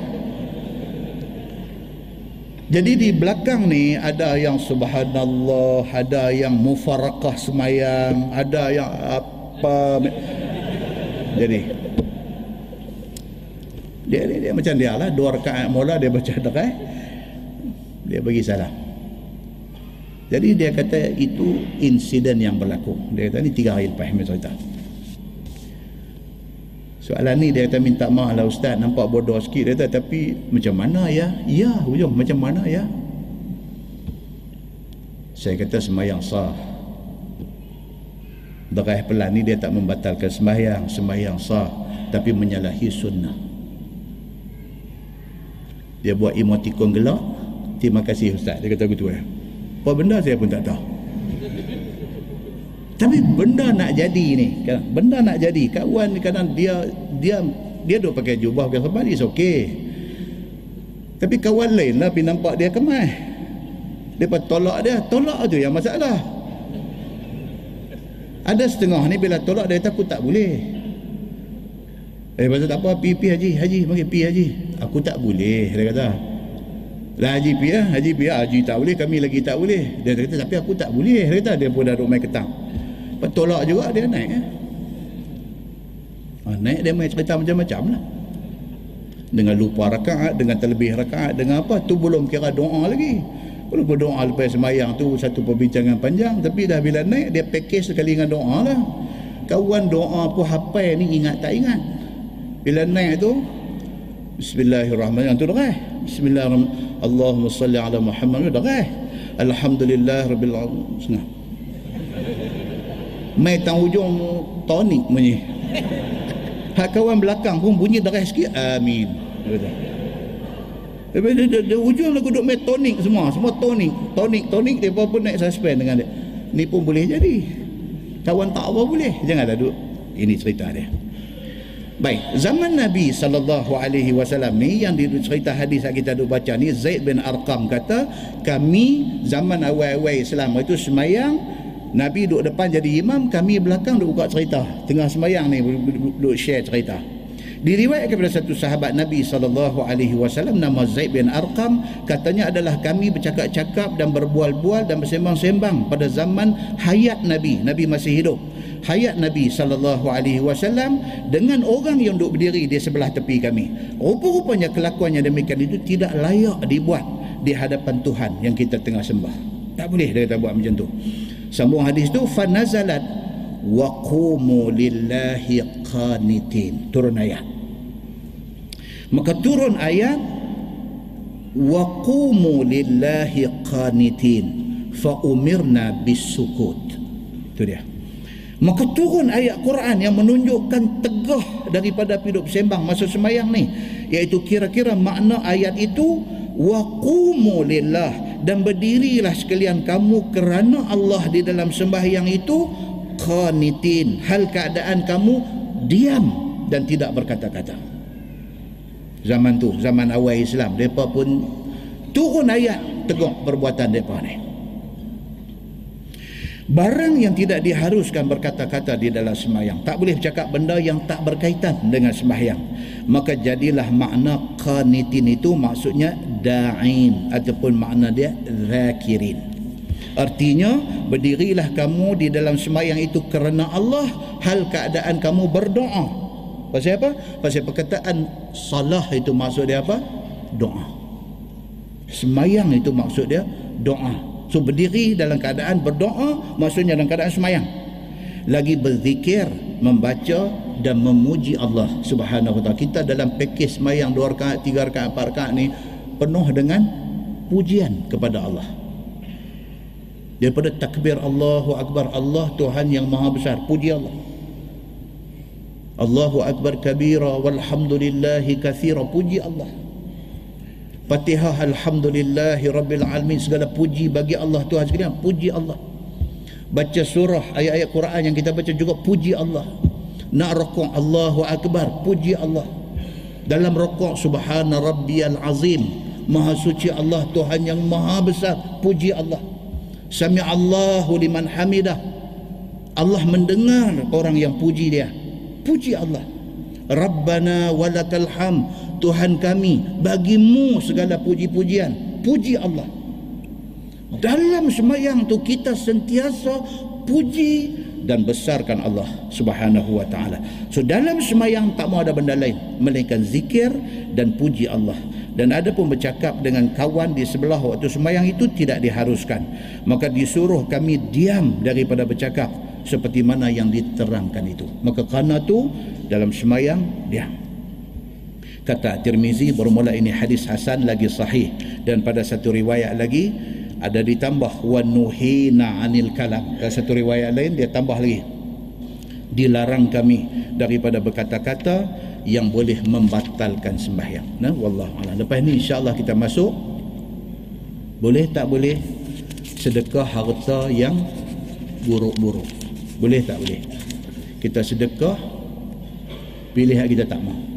Jadi di belakang ni ada yang subhanallah, ada yang mufarakah semayang, ada yang apa. Jadi dia, dia, dia macam dia lah, dua rakaat mula dia baca dekat, dia bagi salam. Jadi dia kata itu insiden yang berlaku. Dia kata ni tiga hari lepas Hamid cerita. Soalan ni dia kata minta maaf lah ustaz nampak bodoh sikit dia kata tapi macam mana ya? Ya hujung macam mana ya? Saya kata sembahyang sah. Derah pelan ni dia tak membatalkan sembahyang, sembahyang sah tapi menyalahi sunnah. Dia buat emotikon gelak. Terima kasih ustaz. Dia kata begitu ya. Apa benda saya pun tak tahu. Tapi benda nak jadi ni, benda nak jadi. Kawan kadang dia dia dia duk pakai jubah pakai serban is okey. Tapi kawan lain lah pergi nampak dia kemas. Dia tolak dia, tolak tu yang masalah. Ada setengah ni bila tolak dia kata aku tak boleh. Eh pasal tak apa, pi pi haji, haji, mari pi haji. Aku tak boleh, dia kata. Lah haji pi ya, haji pi ya, haji tak boleh, kami lagi tak boleh. Dia kata tapi aku tak boleh, dia kata dia pun dah duk main ketang tolak juga dia naik eh? ha, naik dia main cerita macam-macam lah dengan lupa rakaat dengan terlebih rakaat dengan apa tu belum kira doa lagi Walaupun doa lepas semayang tu satu perbincangan panjang tapi dah bila naik dia package sekali dengan doa lah. Kawan doa pun hafal ni ingat tak ingat. Bila naik tu Bismillahirrahmanirrahim tu dah. Bismillahirrahmanirrahim. Allahumma salli ala Muhammad dah. Alhamdulillah rabbil alamin. Mai tang ujung tonik bunyi. Hak kawan belakang pun bunyi darah sikit. Amin. Dia, dia, dia, dia ujung lagu duduk main tonik semua. Semua tonik. Tonik, tonik dia pun naik suspend dengan dia. Ni pun boleh jadi. Kawan tak apa boleh. Janganlah duduk. Ini cerita dia. Baik, zaman Nabi sallallahu alaihi wasallam ni yang dicerita hadis yang kita duk baca ni Zaid bin Arqam kata, kami zaman awal-awal Islam itu semayang Nabi duduk depan jadi imam, kami belakang duduk buka cerita. Tengah semayang ni duduk share cerita. Diriwayatkan kepada satu sahabat Nabi sallallahu alaihi wasallam nama Zaid bin Arqam katanya adalah kami bercakap-cakap dan berbual-bual dan bersembang-sembang pada zaman hayat Nabi, Nabi masih hidup. Hayat Nabi sallallahu alaihi wasallam dengan orang yang duduk berdiri di sebelah tepi kami. Rupa-rupanya kelakuan yang demikian itu tidak layak dibuat di hadapan Tuhan yang kita tengah sembah. Tak boleh dia kata buat macam tu. Sambung hadis tu fanazalat wa qumu lillahi qanitin. Turun ayat. Maka turun ayat wa qumu lillahi qanitin fa umirna bisukut. Itu dia. Maka turun ayat Quran yang menunjukkan tegah daripada hidup sembang masa semayang ni iaitu kira-kira makna ayat itu wa lillah dan berdirilah sekalian kamu kerana Allah di dalam sembahyang itu qanitin hal keadaan kamu diam dan tidak berkata-kata. Zaman tu zaman awal Islam mereka pun turun ayat tegak perbuatan mereka ni barang yang tidak diharuskan berkata-kata di dalam semayang tak boleh bercakap benda yang tak berkaitan dengan semayang maka jadilah makna qanitin itu maksudnya da'in ataupun makna dia zakirin Artinya berdirilah kamu di dalam semayang itu kerana Allah hal keadaan kamu berdoa. Pasal apa? Pasal perkataan salah itu maksud dia apa? Doa. Semayang itu maksud dia doa. So berdiri dalam keadaan berdoa maksudnya dalam keadaan semayang. Lagi berzikir, membaca dan memuji Allah Subhanahu taala. Kita dalam pakej semayang 2 rakaat, 3 rakaat, 4 rakaat ni penuh dengan pujian kepada Allah daripada takbir Allahu Akbar Allah Tuhan yang maha besar puji Allah Allahu Akbar kabira walhamdulillahi kathira puji Allah Fatihah alhamdulillahi rabbil alamin segala puji bagi Allah Tuhan sekalian puji Allah baca surah ayat-ayat Quran yang kita baca juga puji Allah nak rokok Allahu Akbar puji Allah dalam rokok subhana rabbiyal azim maha suci Allah Tuhan yang maha besar puji Allah Sami Allahu liman hamidah. Allah mendengar orang yang puji dia. Puji Allah. Rabbana walakal ham. Tuhan kami, bagimu segala puji-pujian. Puji Allah. Dalam semayang tu kita sentiasa puji dan besarkan Allah Subhanahu wa taala. So dalam semayang tak mau ada benda lain melainkan zikir dan puji Allah dan ada pun bercakap dengan kawan di sebelah waktu semayang itu tidak diharuskan maka disuruh kami diam daripada bercakap seperti mana yang diterangkan itu maka kerana itu dalam semayang diam kata Tirmizi bermula ini hadis Hasan lagi sahih dan pada satu riwayat lagi ada ditambah wa nuhina anil kalam dan satu riwayat lain dia tambah lagi dilarang kami daripada berkata-kata yang boleh membatalkan sembahyang. Nah, wallahu a'lam. Lepas ni insya-Allah kita masuk boleh tak boleh sedekah harta yang buruk-buruk. Boleh tak boleh? Kita sedekah pilih hak kita tak mau.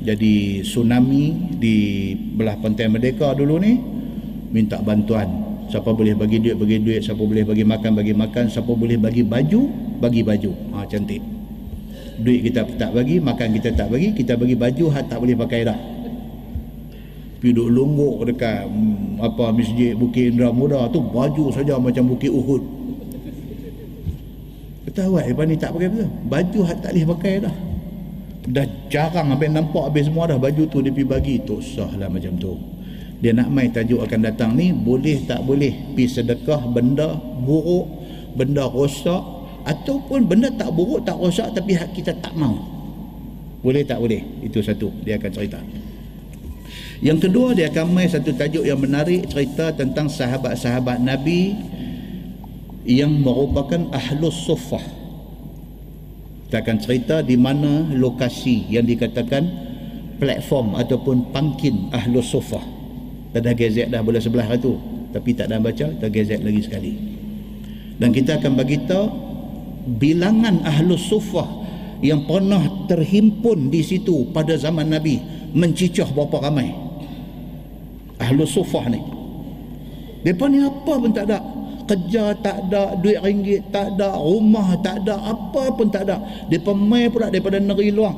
Jadi tsunami di belah pantai Merdeka dulu ni minta bantuan. Siapa boleh bagi duit bagi duit, siapa boleh bagi makan bagi makan, siapa boleh bagi baju bagi baju. Ha cantik. Duit kita tak bagi makan kita tak bagi kita bagi baju hak tak boleh pakai dah. Pergi duduk longgok dekat hmm, apa masjid Bukit Indra Muda tu baju saja macam Bukit Uhud. Ketahuan lepas ni tak pakai baju hak tak boleh pakai dah dah jarang habis nampak habis semua dah baju tu dia pergi bagi tu sah lah macam tu. Dia nak mai tajuk akan datang ni boleh tak boleh pi sedekah benda buruk benda rosak ataupun benda tak buruk tak rosak tapi hak kita tak mau. Boleh tak boleh? Itu satu. Dia akan cerita. Yang kedua dia akan mai satu tajuk yang menarik cerita tentang sahabat-sahabat Nabi yang merupakan ahlus sufah. Kita akan cerita di mana lokasi yang dikatakan platform ataupun pangkin ahlus sufah. Ada gazet dah boleh sebelah tu. Tapi tak ada baca, tak gazet lagi sekali. Dan kita akan bagi tahu bilangan ahlus sufah yang pernah terhimpun di situ pada zaman Nabi mencicah berapa ramai ahlu sufah ni mereka ni apa pun tak ada kerja tak ada duit ringgit tak ada rumah tak ada apa pun tak ada. Mereka main pula daripada negeri luar.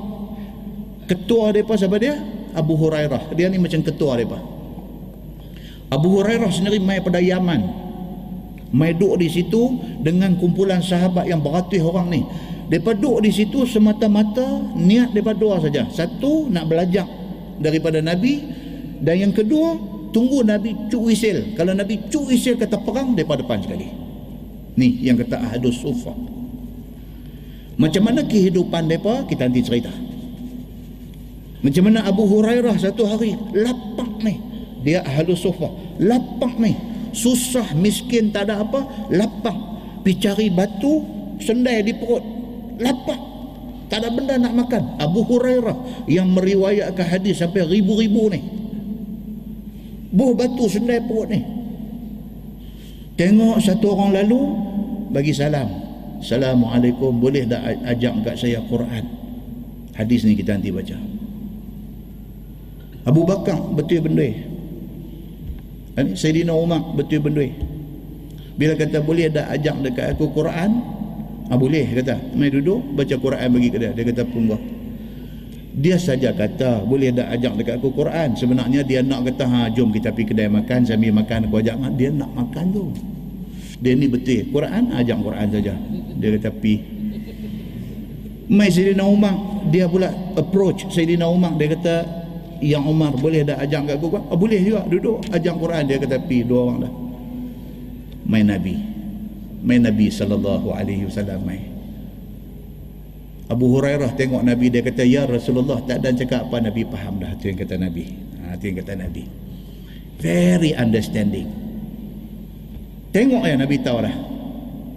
Ketua mereka siapa dia? Abu Hurairah. Dia ni macam ketua mereka Abu Hurairah sendiri main pada Yaman. Main duduk di situ dengan kumpulan sahabat yang beratus orang ni. Mereka duduk di situ semata-mata niat mereka dua saja. Satu nak belajar daripada Nabi. Dan yang kedua tunggu Nabi cuk wisil kalau Nabi cuk wisil kata perang depan depan sekali. Ni yang kata ahadus sufa. Macam mana kehidupan mereka? Kita nanti cerita. Macam mana Abu Hurairah satu hari lapak ni. Dia ahadus sufa. Lapak ni. Susah miskin tak ada apa lapak pergi cari batu sendai di perut. Lapak tak ada benda nak makan. Abu Hurairah yang meriwayatkan hadis sampai ribu-ribu ni buh batu sendai perut ni. Tengok satu orang lalu bagi salam. Assalamualaikum boleh tak ajak kat saya Quran? Hadis ni kita nanti baca. Abu Bakar betul benda Sayyidina Umar betul benda bila kata boleh tak ajak dekat aku Quran? Ah, boleh kata. Mai duduk baca Quran bagi ke dia kata punggah dia saja kata boleh dah ajak dekat aku Quran? Sebenarnya dia nak kata ha jom kita pergi kedai makan sambil makan aku ajak. Dia nak makan tu. Dia ni betul. Quran ajak Quran saja. Dia kata pi. Mai Sayyidina Umar dia pula approach Sayyidina Umar. Dia kata yang Umar boleh dah ajak kat aku Quran? Oh, boleh juga duduk ajak Quran. Dia kata pi dua orang dah. Mai Nabi. Mai Nabi sallallahu alaihi wasallam mai Abu Hurairah tengok Nabi dia kata ya Rasulullah tak ada cakap apa? Nabi faham dah tu yang kata Nabi. Ha, tu yang kata Nabi. Very understanding. Tengok ya Nabi tahu dah.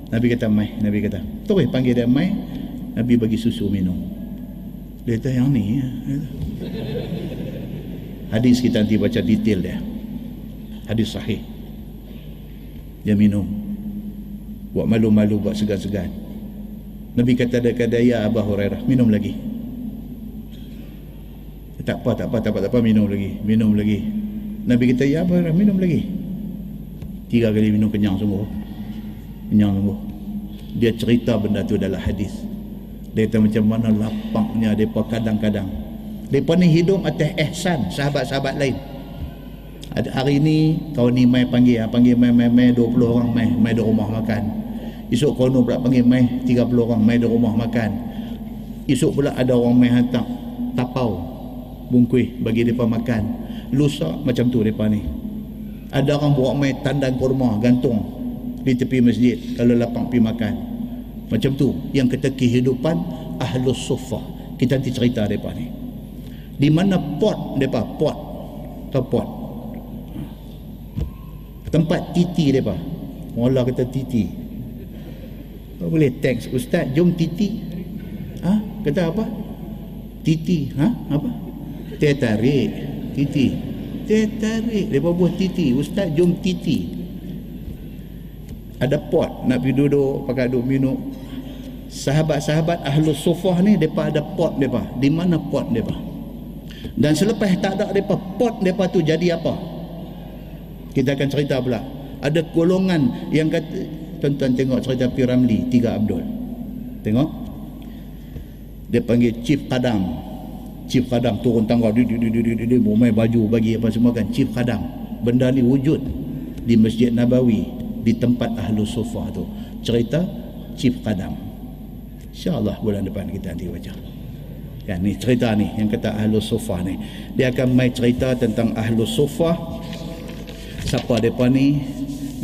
Nabi kata mai Nabi kata. Terus panggil dia mai. Nabi bagi susu minum. Dia kata yang ni ya. hadis kita nanti baca detail dia. Hadis sahih. Dia minum. Buat malu-malu buat segan-segan Nabi kata kepada ya Abu Hurairah minum lagi. Tak apa tak apa tak apa tak apa minum lagi minum lagi. Nabi kata ya Abu Hurairah minum lagi. Tiga kali minum kenyang sungguh. Kenyang sungguh. Dia cerita benda tu dalam hadis. Dia kata macam mana lapangnya mereka kadang-kadang. Mereka ni hidup atas ihsan sahabat-sahabat lain. Ada hari ni kau ni mai panggil panggil mai mai mai 20 orang mai mai di rumah makan Esok kono pula panggil mai 30 orang mai di rumah makan. Esok pula ada orang mai hantar tapau bungkuih bagi depa makan. Lusa macam tu depa ni. Ada orang bawa mai tandan kurma gantung di tepi masjid kalau lapang pi makan. Macam tu yang kita kehidupan ahlus sufa. Kita nanti cerita depa ni. Di mana pot depa? Pot. Atau pot. Tempat titi depa. Mula kata titi. Apa boleh teks ustaz jom titi. Ha? Kata apa? Titi. Ha? Apa? Teh tarik. Titi. Teh tarik. Dia buat titi. Ustaz jom titi. Ada pot nak pergi duduk pakai duduk minum. Sahabat-sahabat ahlu sufah ni depa ada pot depa. Di mana pot depa? Dan selepas tak ada depa pot depa tu jadi apa? Kita akan cerita pula. Ada golongan yang kata tuan-tuan tengok cerita Piramli tiga Abdul. Tengok. Dia panggil Chief Kadam. Chief Kadam turun tangga dia baju bagi apa semua kan. Chief Kadam. Benda ni wujud di Masjid Nabawi di tempat Ahlu Sufa tu. Cerita Chief Kadam. insyaAllah bulan depan kita nanti baca. Ya, ni cerita ni yang kata Ahlu Sufah ni. Dia akan mai cerita tentang Ahlu Sufah siapa mereka ni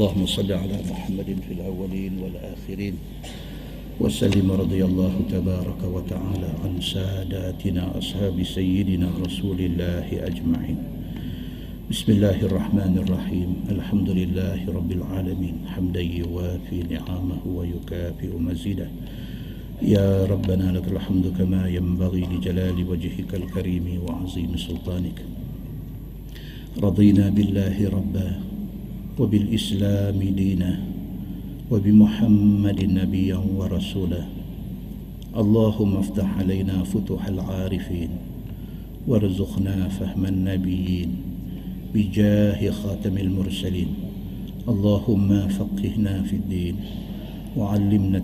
اللهم صل على محمد في الأولين والآخرين وسلم رضي الله تبارك وتعالى عن ساداتنا أصحاب سيدنا رسول الله أجمعين. بسم الله الرحمن الرحيم. الحمد لله رب العالمين. حمدا يوافي نعمه ويكافئ مزيده. يا ربنا لك الحمد كما ينبغي لجلال وجهك الكريم وعظيم سلطانك. رضينا بالله ربا وبالإسلام دينا وبمحمد نبيا ورسولا. اللهم افتح علينا فتوح العارفين وارزقنا فهم النبيين بجاه خاتم المرسلين. اللهم فقهنا في الدين وعلمنا